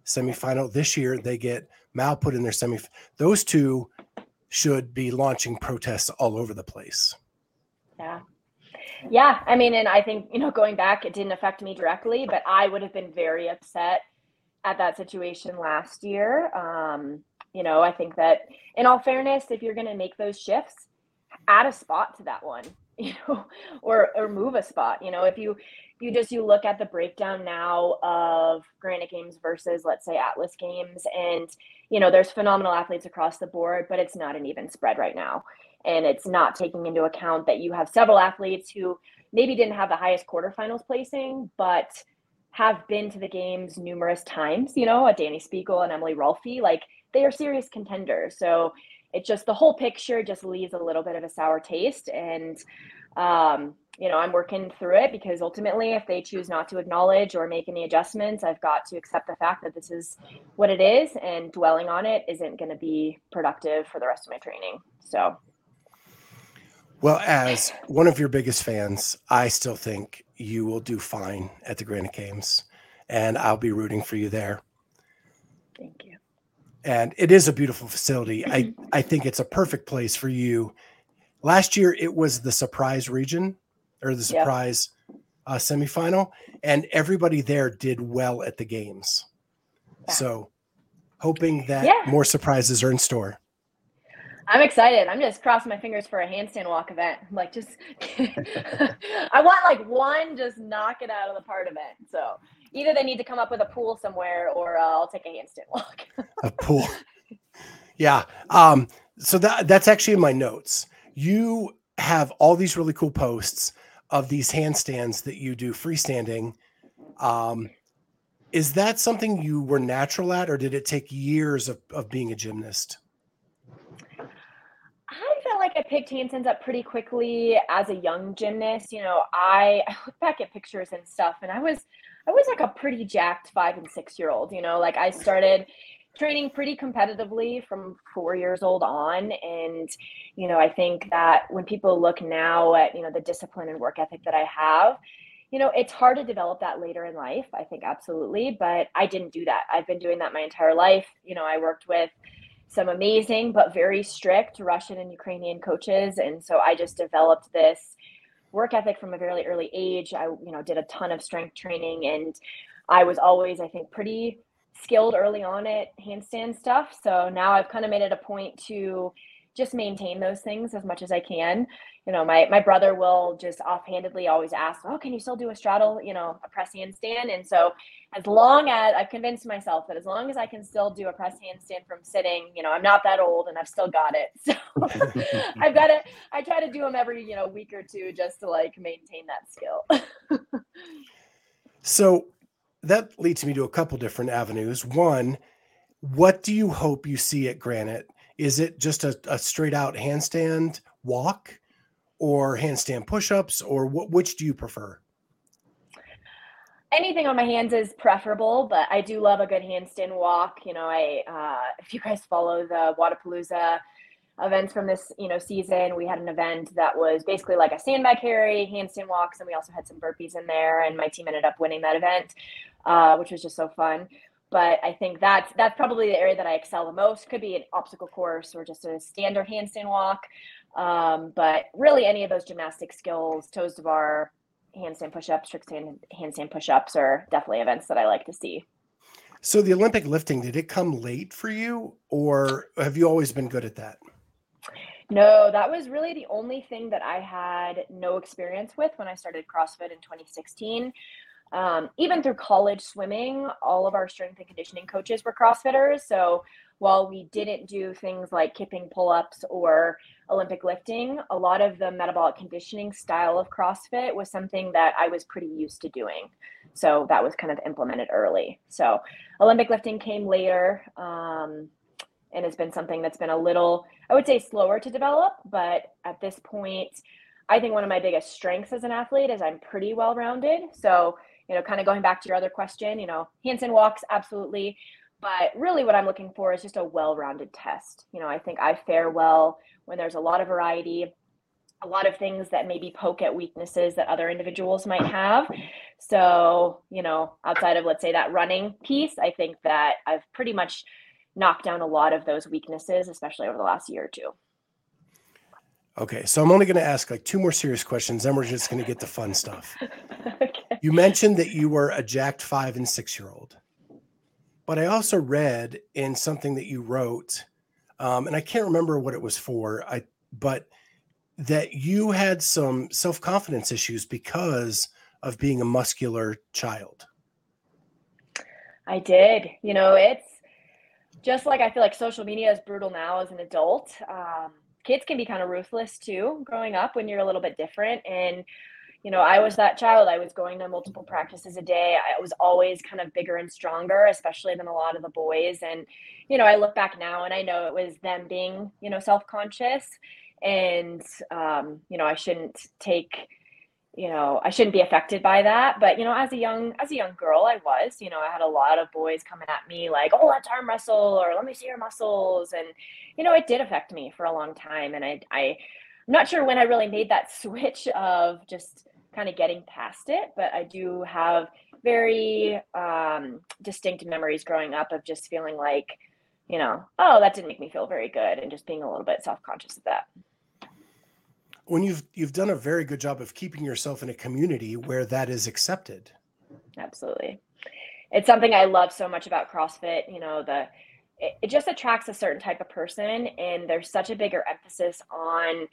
semifinal. This year they get Mal put in their semi. Those two should be launching protests all over the place. Yeah. Yeah. I mean, and I think, you know, going back, it didn't affect me directly, but I would have been very upset at that situation last year. Um, you know, I think that in all fairness, if you're going to make those shifts, add a spot to that one, you know, or or move a spot. You know, if you you just you look at the breakdown now of Granite Games versus let's say Atlas Games, and you know, there's phenomenal athletes across the board, but it's not an even spread right now, and it's not taking into account that you have several athletes who maybe didn't have the highest quarterfinals placing, but have been to the games numerous times. You know, a Dani Speegle and Emily Rolfe, like they are serious contenders. So it just the whole picture just leaves a little bit of a sour taste. And um, you know, I'm working through it because ultimately, if they choose not to acknowledge or make any adjustments, I've got to accept the fact that this is what it is, and dwelling on it isn't going to be productive for the rest of my training. So, well, as one of your biggest fans, I still think you will do fine at the Granite Games, and I'll be rooting for you there. Thank you and it is a beautiful facility. I mm-hmm. I think it's a perfect place for you. Last year it was the surprise region or the surprise uh, semifinal, and everybody there did well at the games. Yeah. So, hoping that yeah. more surprises are in store. I'm excited. I'm just crossing my fingers for a handstand walk event. Like, just I want like one, just knock it out of the part event. So either they need to come up with a pool somewhere or uh, I'll take a handstand walk. a pool. Yeah. Um, so that that's actually in my notes. You have all these really cool posts of these handstands that you do freestanding. Um, is that something you were natural at, or did it take years of, of being a gymnast? I felt like I picked handstands up pretty quickly as a young gymnast. You know, I, I look back at pictures and stuff, and I was I was like a pretty jacked five and six year old, you know, like I started training pretty competitively from four years old on. And, you know, I think that when people look now at, you know, the discipline and work ethic that I have, you know, it's hard to develop that later in life. I think absolutely. But I didn't do that. I've been doing that my entire life. You know, I worked with some amazing but very strict Russian and Ukrainian coaches. And so I just developed this work ethic from a very early age. I, you know, did a ton of strength training and I was always, I think, pretty skilled early on at handstand stuff. So now I've kind of made it a point to just maintain those things as much as I can. You know, my my brother will just offhandedly always ask, "Oh, can you still do a straddle? You know, a press handstand?" And so, as long as I've convinced myself that as long as I can still do a press handstand from sitting, you know, I'm not that old and I've still got it. So I've got to. I try to do them every you know week or two just to like maintain that skill. so that leads me to a couple different avenues. One, what do you hope you see at Granite? Is it just a, a straight out handstand walk or handstand push ups or what, which do you prefer? Anything on my hands is preferable, but I do love a good handstand walk. You know, I, uh, if you guys follow the Wodapalooza events from this, you know, season, we had an event that was basically like a sandbag carry, handstand walks, and we also had some burpees in there. And my team ended up winning that event, uh, which was just so fun but I think that's that's probably the area that I excel the most. Could be an obstacle course or just a standard handstand walk, um, but really any of those gymnastic skills, toes to bar, handstand push-ups, trick stand, handstand push-ups are definitely events that I like to see. So the Olympic lifting, did it come late for you, or have you always been good at that? No, that was really the only thing that I had no experience with when I started CrossFit in 2016. Um, even through college swimming, all of our strength and conditioning coaches were CrossFitters. So while we didn't do things like kipping pull ups or Olympic lifting, a lot of the metabolic conditioning style of CrossFit was something that I was pretty used to doing. So that was kind of implemented early. So Olympic lifting came later um, and has been something that's been a little, I would say, slower to develop. But at this point, I think one of my biggest strengths as an athlete is I'm pretty well rounded. So you know, kind of going back to your other question, you know, handstand walks, absolutely. But really, what I'm looking for is just a well rounded test. You know, I think I fare well when there's a lot of variety, a lot of things that maybe poke at weaknesses that other individuals might have. So, you know, outside of, let's say, that running piece, I think that I've pretty much knocked down a lot of those weaknesses, especially over the last year or two. Okay, so I'm only going to ask like two more serious questions, then we're just going to get the fun stuff. okay. You mentioned that you were a jacked five and six year old, but I also read in something that you wrote, um, and I can't remember what it was for. I but that you had some self confidence issues because of being a muscular child. I did. You know, it's just like I feel like social media is brutal now as an adult. Um, kids can be kind of ruthless too growing up when you're a little bit different and you know i was that child. I was going to multiple practices a day. I was always kind of bigger and stronger especially than a lot of the boys. And you know i look back now and i know it was them being you know self-conscious. And um, you know i shouldn't take you know i shouldn't be affected by that. But you know as a young as a young girl i was you know i had a lot of boys coming at me like oh let's arm wrestle or let me see your muscles. And you know it did affect me for a long time. And i i i'm not sure when i really made that switch of just kind of getting past it but i do have very um, distinct memories growing up of just feeling like you know oh that didn't make me feel very good and just being a little bit self-conscious of that. When you've you've done a very good job of keeping yourself in a community where that is accepted. Absolutely. It's something i love so much about crossfit you know the it, it just attracts a certain type of person and there's such a bigger emphasis on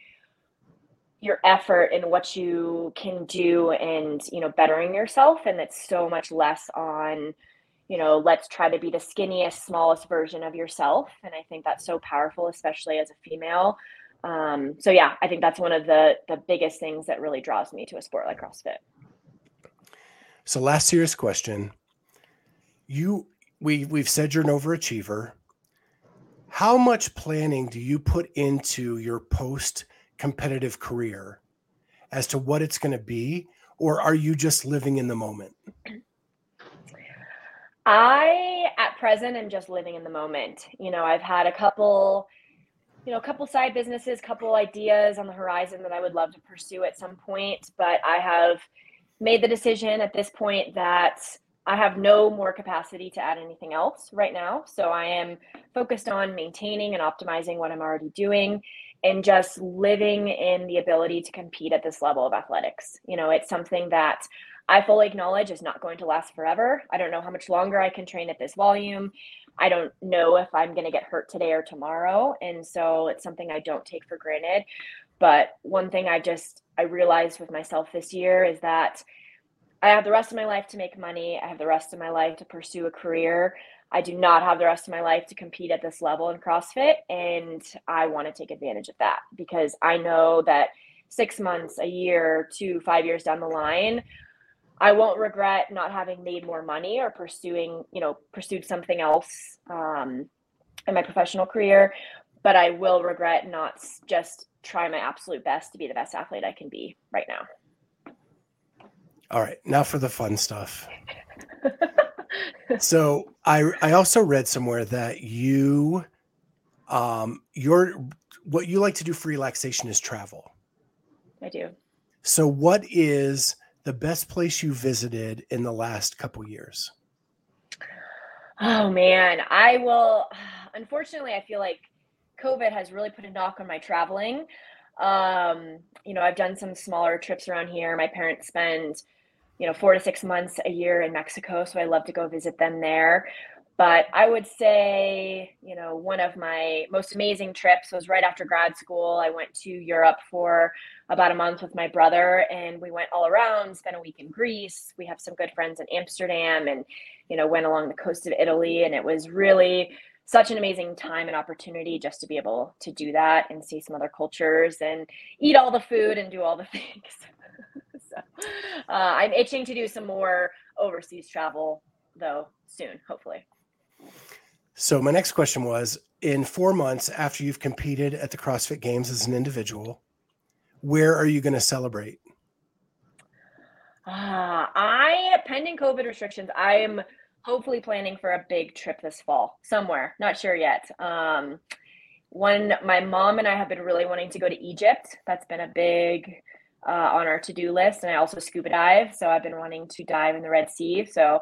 your effort and what you can do and you know bettering yourself and it's so much less on you know let's try to be the skinniest smallest version of yourself and i think that's so powerful especially as a female um, so yeah, I think that's one of the the biggest things that really draws me to a sport like CrossFit. So last serious question. You we we've said you're an overachiever. How much planning do you put into your post competitive career as to what it's going to be or are you just living in the moment? I at present am just living in the moment. You know, I've had a couple you know, a couple side businesses, couple ideas on the horizon that I would love to pursue at some point, but I have made the decision at this point that I have no more capacity to add anything else right now. So I am focused on maintaining and optimizing what I'm already doing and just living in the ability to compete at this level of athletics. You know, it's something that I fully acknowledge is not going to last forever. I don't know how much longer I can train at this volume. I don't know if I'm going to get hurt today or tomorrow. And so it's something I don't take for granted. But one thing I just I realized with myself this year is that I have the rest of my life to make money. I have the rest of my life to pursue a career. I do not have the rest of my life to compete at this level in CrossFit. And I want to take advantage of that because I know that six months, a year, two, five years down the line, I won't regret not having made more money or pursuing, you know, pursued something else um, in my professional career. But I will regret not just trying my absolute best to be the best athlete I can be right now. All right, now for the fun stuff. so I I also read somewhere that you um your what you like to do for relaxation is travel. I do. So what is the best place you visited in the last couple years? Oh man, I will. Unfortunately, I feel like COVID has really put a knock on my traveling. Um, you know, I've done some smaller trips around here. My parents spend, you know, four to six months a year in Mexico, so I love to go visit them there. but I would say, you know, one of my most amazing trips was right after grad school. I went to Europe for about a month with my brother and we went all around, spent a week in Greece. We have some good friends in Amsterdam and, you know, went along the coast of Italy. And it was really such an amazing time and opportunity just to be able to do that and see some other cultures and eat all the food and do all the things. So uh, I'm itching to do some more overseas travel though soon, hopefully. So my next question was in 4 months after you've competed at the CrossFit Games as an individual, where are you going to celebrate? Uh, I pending COVID restrictions, I am hopefully planning for a big trip this fall somewhere. Not sure yet. Um, one, my mom and I have been really wanting to go to Egypt. That's been a big uh, on our to-do list, and I also scuba dive. So I've been wanting to dive in the Red Sea. So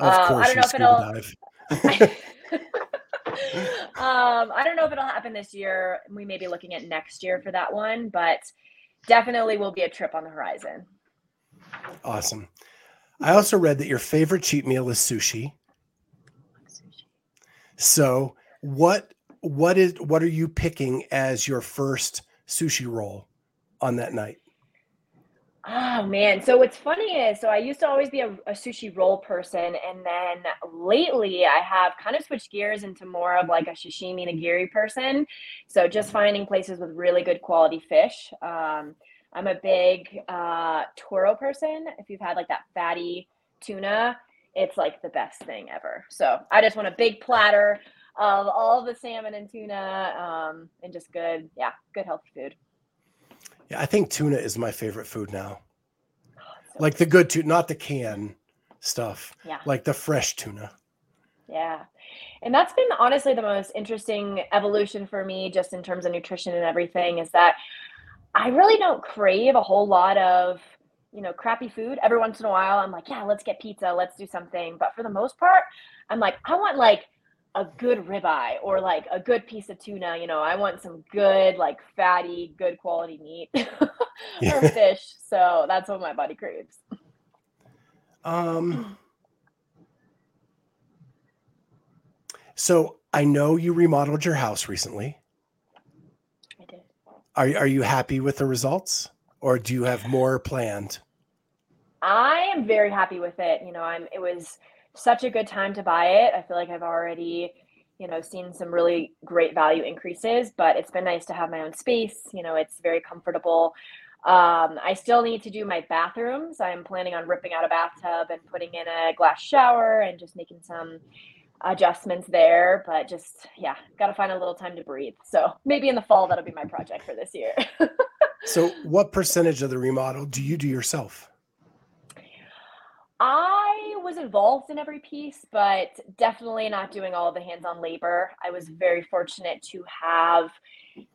um, I don't know if it'll. um, I don't know if it'll happen this year. We may be looking at next year for that one, but definitely will be a trip on the horizon. Awesome. I also read that your favorite cheat meal is sushi. So, what what is what are you picking as your first sushi roll on that night? Oh man, so what's funny is, so I used to always be a, a sushi roll person, and then lately I have kind of switched gears into more of like a sashimi nigiri person. So just finding places with really good quality fish. Um, I'm a big uh, Toro person. If you've had like that fatty tuna, it's like the best thing ever. So I just want a big platter of all the salmon and tuna, um, and just good, yeah, good healthy food. Yeah, I think tuna is my favorite food now. So- Like the good tuna, not the can stuff. yeah. Like the fresh tuna. Yeah. And that's been honestly the most interesting evolution for me, just in terms of nutrition and everything, is that I really don't crave a whole lot of, you know, crappy food. Every once in a while, I'm like, yeah, let's get pizza, let's do something. But for the most part, I'm like, I want like a good ribeye or like a good piece of tuna. You know, I want some good, like fatty, good quality meat or fish. So that's what my body craves. Um so I know you remodeled your house recently. I did. Are are you happy with the results? Or do you have more planned? I am very happy with it. You know, I'm it was such a good time to buy it. I feel like I've already, you know, seen some really great value increases, but it's been nice to have my own space. You know, it's very comfortable. Um, I still need to do my bathrooms. I'm planning on ripping out a bathtub and putting in a glass shower and just making some adjustments there. But just, yeah, got to find a little time to breathe. So maybe in the fall, that'll be my project for this year. So what percentage of the remodel do you do yourself? I was involved in every piece, but definitely not doing all the hands on labor. I was very fortunate to have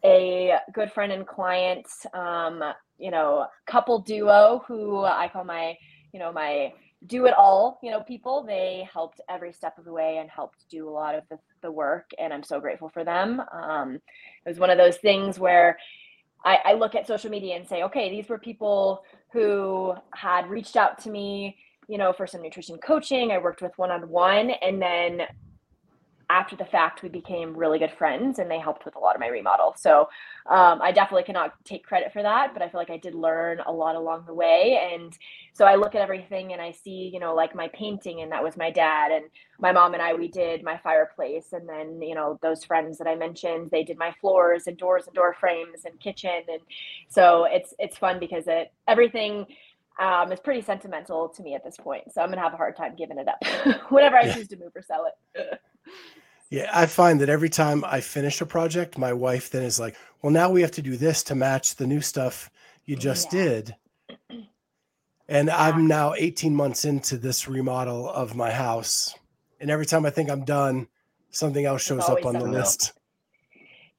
a good friend and client, um, you know, couple duo who I call my, you know, my do it all, you know, people. They helped every step of the way and helped do a lot of the, the work. And I'm so grateful for them. Um, it was one of those things where I, I look at social media and say, okay, these were people who had reached out to me you know, for some nutrition coaching. I worked with one on one. And then after the fact, we became really good friends and they helped with a lot of my remodel. So um, I definitely cannot take credit for that, but I feel like I did learn a lot along the way. And so I look at everything and I see, you know, like my painting, and that was my dad. And my mom and I, we did my fireplace. And then, you know, those friends that I mentioned, they did my floors and doors and door frames and kitchen. And so it's, it's fun because it, everything, um, is pretty sentimental to me at this point. So I'm gonna have a hard time giving it up whenever I Yeah. choose to move or sell it. Yeah, I find that every time I finish a project, my wife then is like, "Well, now we have to do this to match the new stuff you just Yeah. did." And I'm now 18 months into this remodel of my house, and every time I think I'm done, something else shows up on the else. list.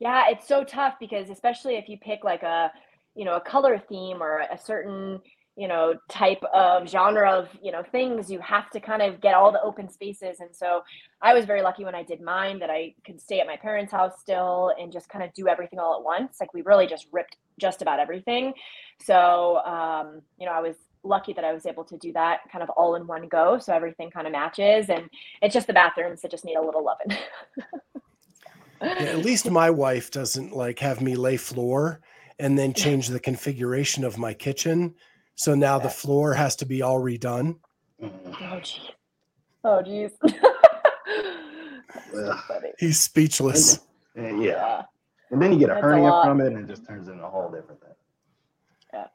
Yeah, it's so tough because especially if you pick like a, you know, a color theme or a certain, you know, type of genre of, you know, things, you have to kind of get all the open spaces. And so I was very lucky when I did mine that I could stay at my parents' house still and just kind of do everything all at once. Like we really just ripped just about everything. So, um, you know, I was lucky that I was able to do that kind of all in one go. So everything kind of matches. And it's just the bathrooms that just need a little loving. yeah, at least my wife doesn't like have me lay floor and then change the configuration of my kitchen. So now the floor has to be all redone. Mm-hmm. Oh, geez. Oh, geez. He's speechless. And, yeah. yeah. And then you get a That's hernia a from it and it just turns into a whole different thing. Yeah.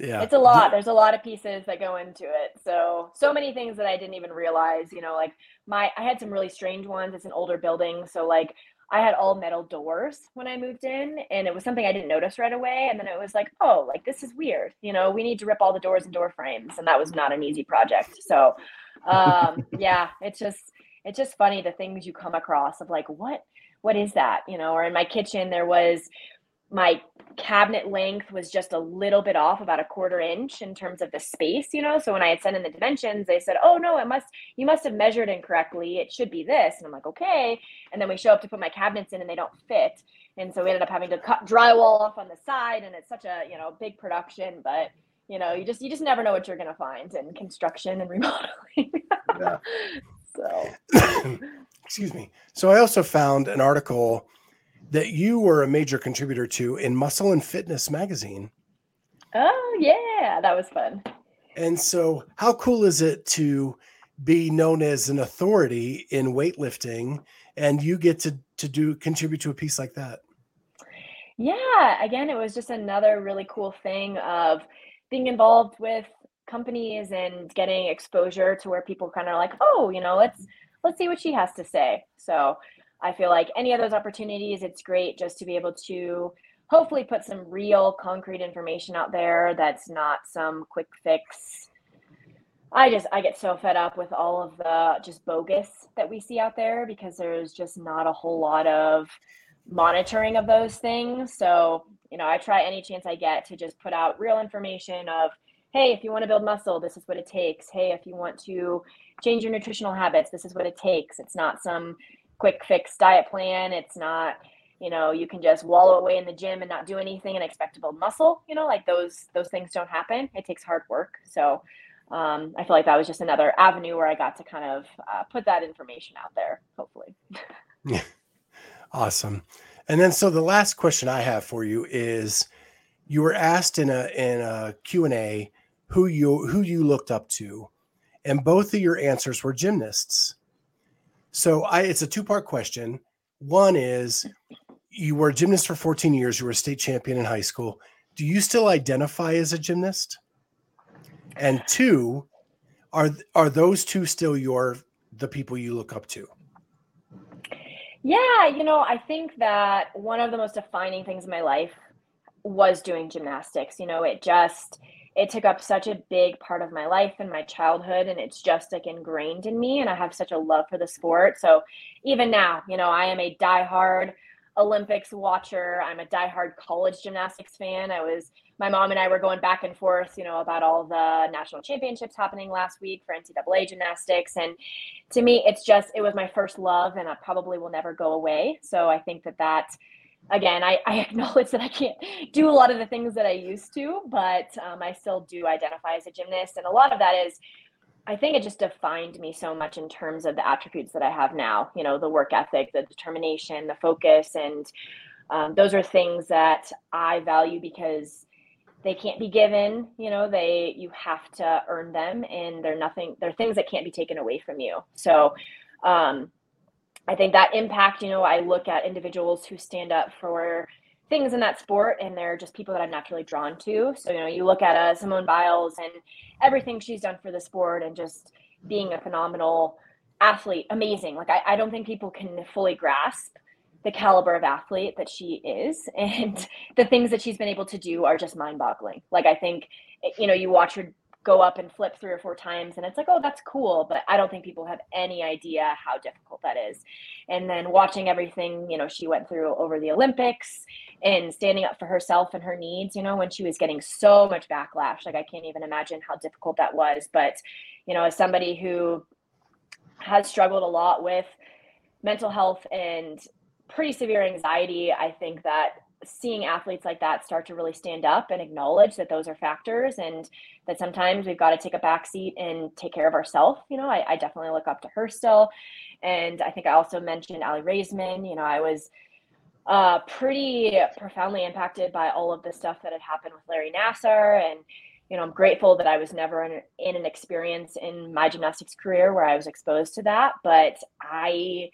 Yeah. It's a lot. There's a lot of pieces that go into it. So, so many things that I didn't even realize, you know, like my, I had some really strange ones. It's an older building. So, like, I had all metal doors when I moved in, and it was something I didn't notice right away. And then it was like, oh, like this is weird. You know, we need to rip all the doors and door frames, and that was not an easy project. So, um, yeah, it's just it's just funny the things you come across of like what what is that you know or in my kitchen there was my cabinet length was just a little bit off about a quarter inch in terms of the space you know? So when i had sent in the dimensions they said oh no it must you must have measured incorrectly. It should be this. And i'm like okay. And then we show up to put my cabinets in and they don't fit. And so we ended up having to cut drywall off on the side and it's such a you know big production but you know you just you just never know what you're going to find in construction and remodeling. Yeah. so. Excuse me. So i also found an article that you were a major contributor to in muscle and fitness magazine. Oh yeah that was fun. And so how cool is it to be known as an authority in weightlifting and you get to to do contribute to a piece like that? Yeah again it was just another really cool thing of being involved with companies and getting exposure to where people kind of like, oh, you know, let's let's see what she has to say. So I feel like any of those opportunities, it's great just to be able to hopefully put some real concrete information out there that's not some quick fix. I just I get so fed up with all of the just bogus that we see out there because there's just not a whole lot of monitoring of those things. So you know, I try any chance I get to just put out real information of, hey, if you want to build muscle, this is what it takes. Hey, if you want to change your nutritional habits, this is what it takes. It's not some quick fix diet plan. It's not, you know, you can just wallow away in the gym and not do anything and expect to build muscle. You know, like those those things don't happen. It takes hard work. So um, I feel like that was just another avenue where I got to kind of uh, put that information out there. Hopefully. Yeah. Awesome. And then, so the last question I have for you is: you were asked in a in a Q and A who you who you looked up to, and both of your answers were gymnasts. So I, it's a two part question. One is you were a gymnast for 14 years. You were a state champion in high school. Do you still identify as a gymnast? And two, are are those two still your the people you look up to? Yeah, you know, I think that one of the most defining things in my life was doing gymnastics. You know, it just it took up such a big part of my life and my childhood and it's just like ingrained in me and I have such a love for the sport. So even now, you know, I am a diehard Olympics watcher. I'm a diehard college gymnastics fan. I was my mom and I were going back and forth, you know, about all the national championships happening last week for NCAA gymnastics. And to me, it's just it was my first love, and I probably will never go away. So I think that that again, I, I acknowledge that I can't do a lot of the things that I used to, but um, I still do identify as a gymnast, and a lot of that is I think it just defined me so much in terms of the attributes that I have now. You know, the work ethic, the determination, the focus, and um, those are things that I value because they can't be given. You know, they you have to earn them, and they're nothing. They're things that can't be taken away from you. So, um, I think that impact. You know, I look at individuals who stand up for things in that sport and they're just people that I'm naturally drawn to. So, you know, you look at uh, Simone Biles and everything she's done for the sport and just being a phenomenal athlete, amazing. Like, I, I don't think people can fully grasp the caliber of athlete that she is. And the things that she's been able to do are just mind boggling. Like, I think, you know, you watch her go up and flip three or four times and it's like oh that's cool but i don't think people have any idea how difficult that is. And then watching everything you know she went through over the olympics and standing up for herself and her needs you know when she was getting so much backlash like i can't even imagine how difficult that was. But you know as somebody who has struggled a lot with mental health and pretty severe anxiety i think that seeing athletes like that start to really stand up and acknowledge that those are factors and that sometimes we've got to take a back seat and take care of ourselves. You know, I, I, definitely look up to her still. And I think I also mentioned Aly Raisman. You know, I was uh, pretty profoundly impacted by all of the stuff that had happened with Larry Nassar. And, you know, I'm grateful that I was never in, in an experience in my gymnastics career where I was exposed to that. But I,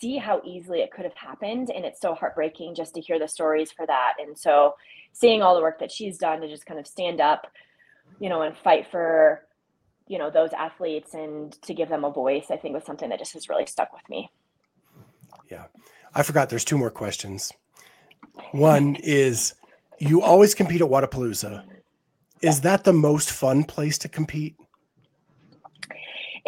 see how easily it could have happened and it's so heartbreaking just to hear the stories for that. And so seeing all the work that she's done to just kind of stand up you know and fight for you know those athletes and to give them a voice i think was something that just has really stuck with me. Yeah. I forgot there's two more questions. One is you always compete at wodapalooza is that the most fun place to compete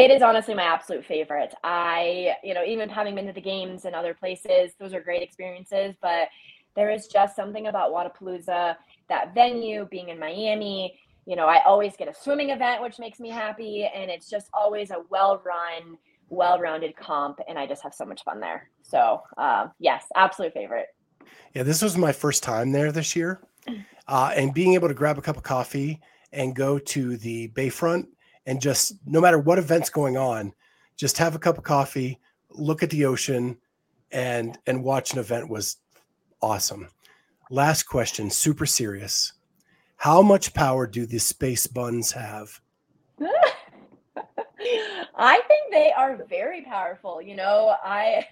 it is honestly my absolute favorite. I, you know, even having been to the games and other places, those are great experiences, but there is just something about Wodapalooza, that venue, being in Miami. You know, I always get a swimming event, which makes me happy. And it's just always a well run, well rounded comp. And I just have so much fun there. So, uh, yes, absolute favorite. Yeah, this was my first time there this year. Uh, and being able to grab a cup of coffee and go to the Bayfront and just no matter what event's going on, just have a cup of coffee, look at the ocean, and and watch an event was awesome. Last question, super serious. How much power do the space buns have? I think they are very powerful. You know, I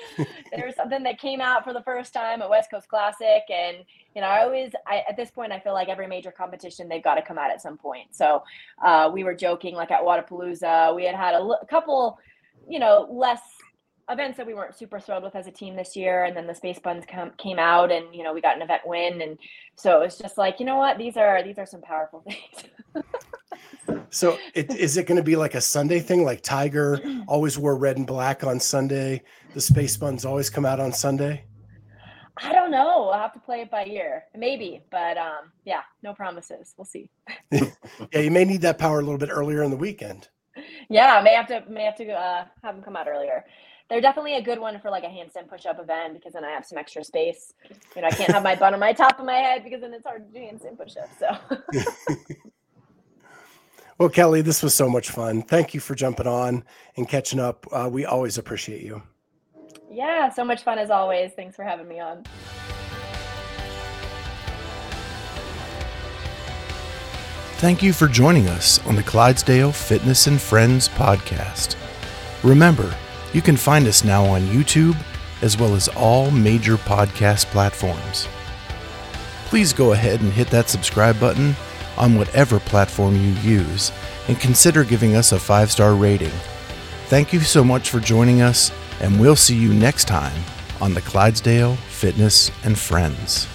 there's something that came out for the first time at West Coast Classic, and you know, I always, I, at this point, I feel like every major competition they've got to come out at some point. So uh, we were joking, like at Wodapalooza, we had had a, couple, you know, less events that we weren't super thrilled with as a team this year and then the space buns came out and you know we got an event win and so it was just like you know what these are these are some powerful things so it, is it going to be like a sunday thing like tiger always wore red and black on sunday the space buns always come out on sunday I don't know. I'll have to play it by ear. Maybe, but um, yeah, no promises. We'll see. yeah, you may need that power a little bit earlier in the weekend. Yeah, may have to may have to uh, have them come out earlier. They're definitely a good one for like a handstand push-up event because then I have some extra space. You know, I can't have my bun on my top of my head because then it's hard to do handstand push-ups. So. well, Kelly, this was so much fun. Thank you for jumping on and catching up. Uh, we always appreciate you. Yeah, so much fun as always. Thanks for having me on. Thank you for joining us on the Clydesdale Fitness and Friends podcast. Remember, you can find us now on YouTube as well as all major podcast platforms. Please go ahead and hit that subscribe button on whatever platform you use and consider giving us a five star rating. Thank you so much for joining us and we'll see you next time on the Clydesdale Fitness and Friends.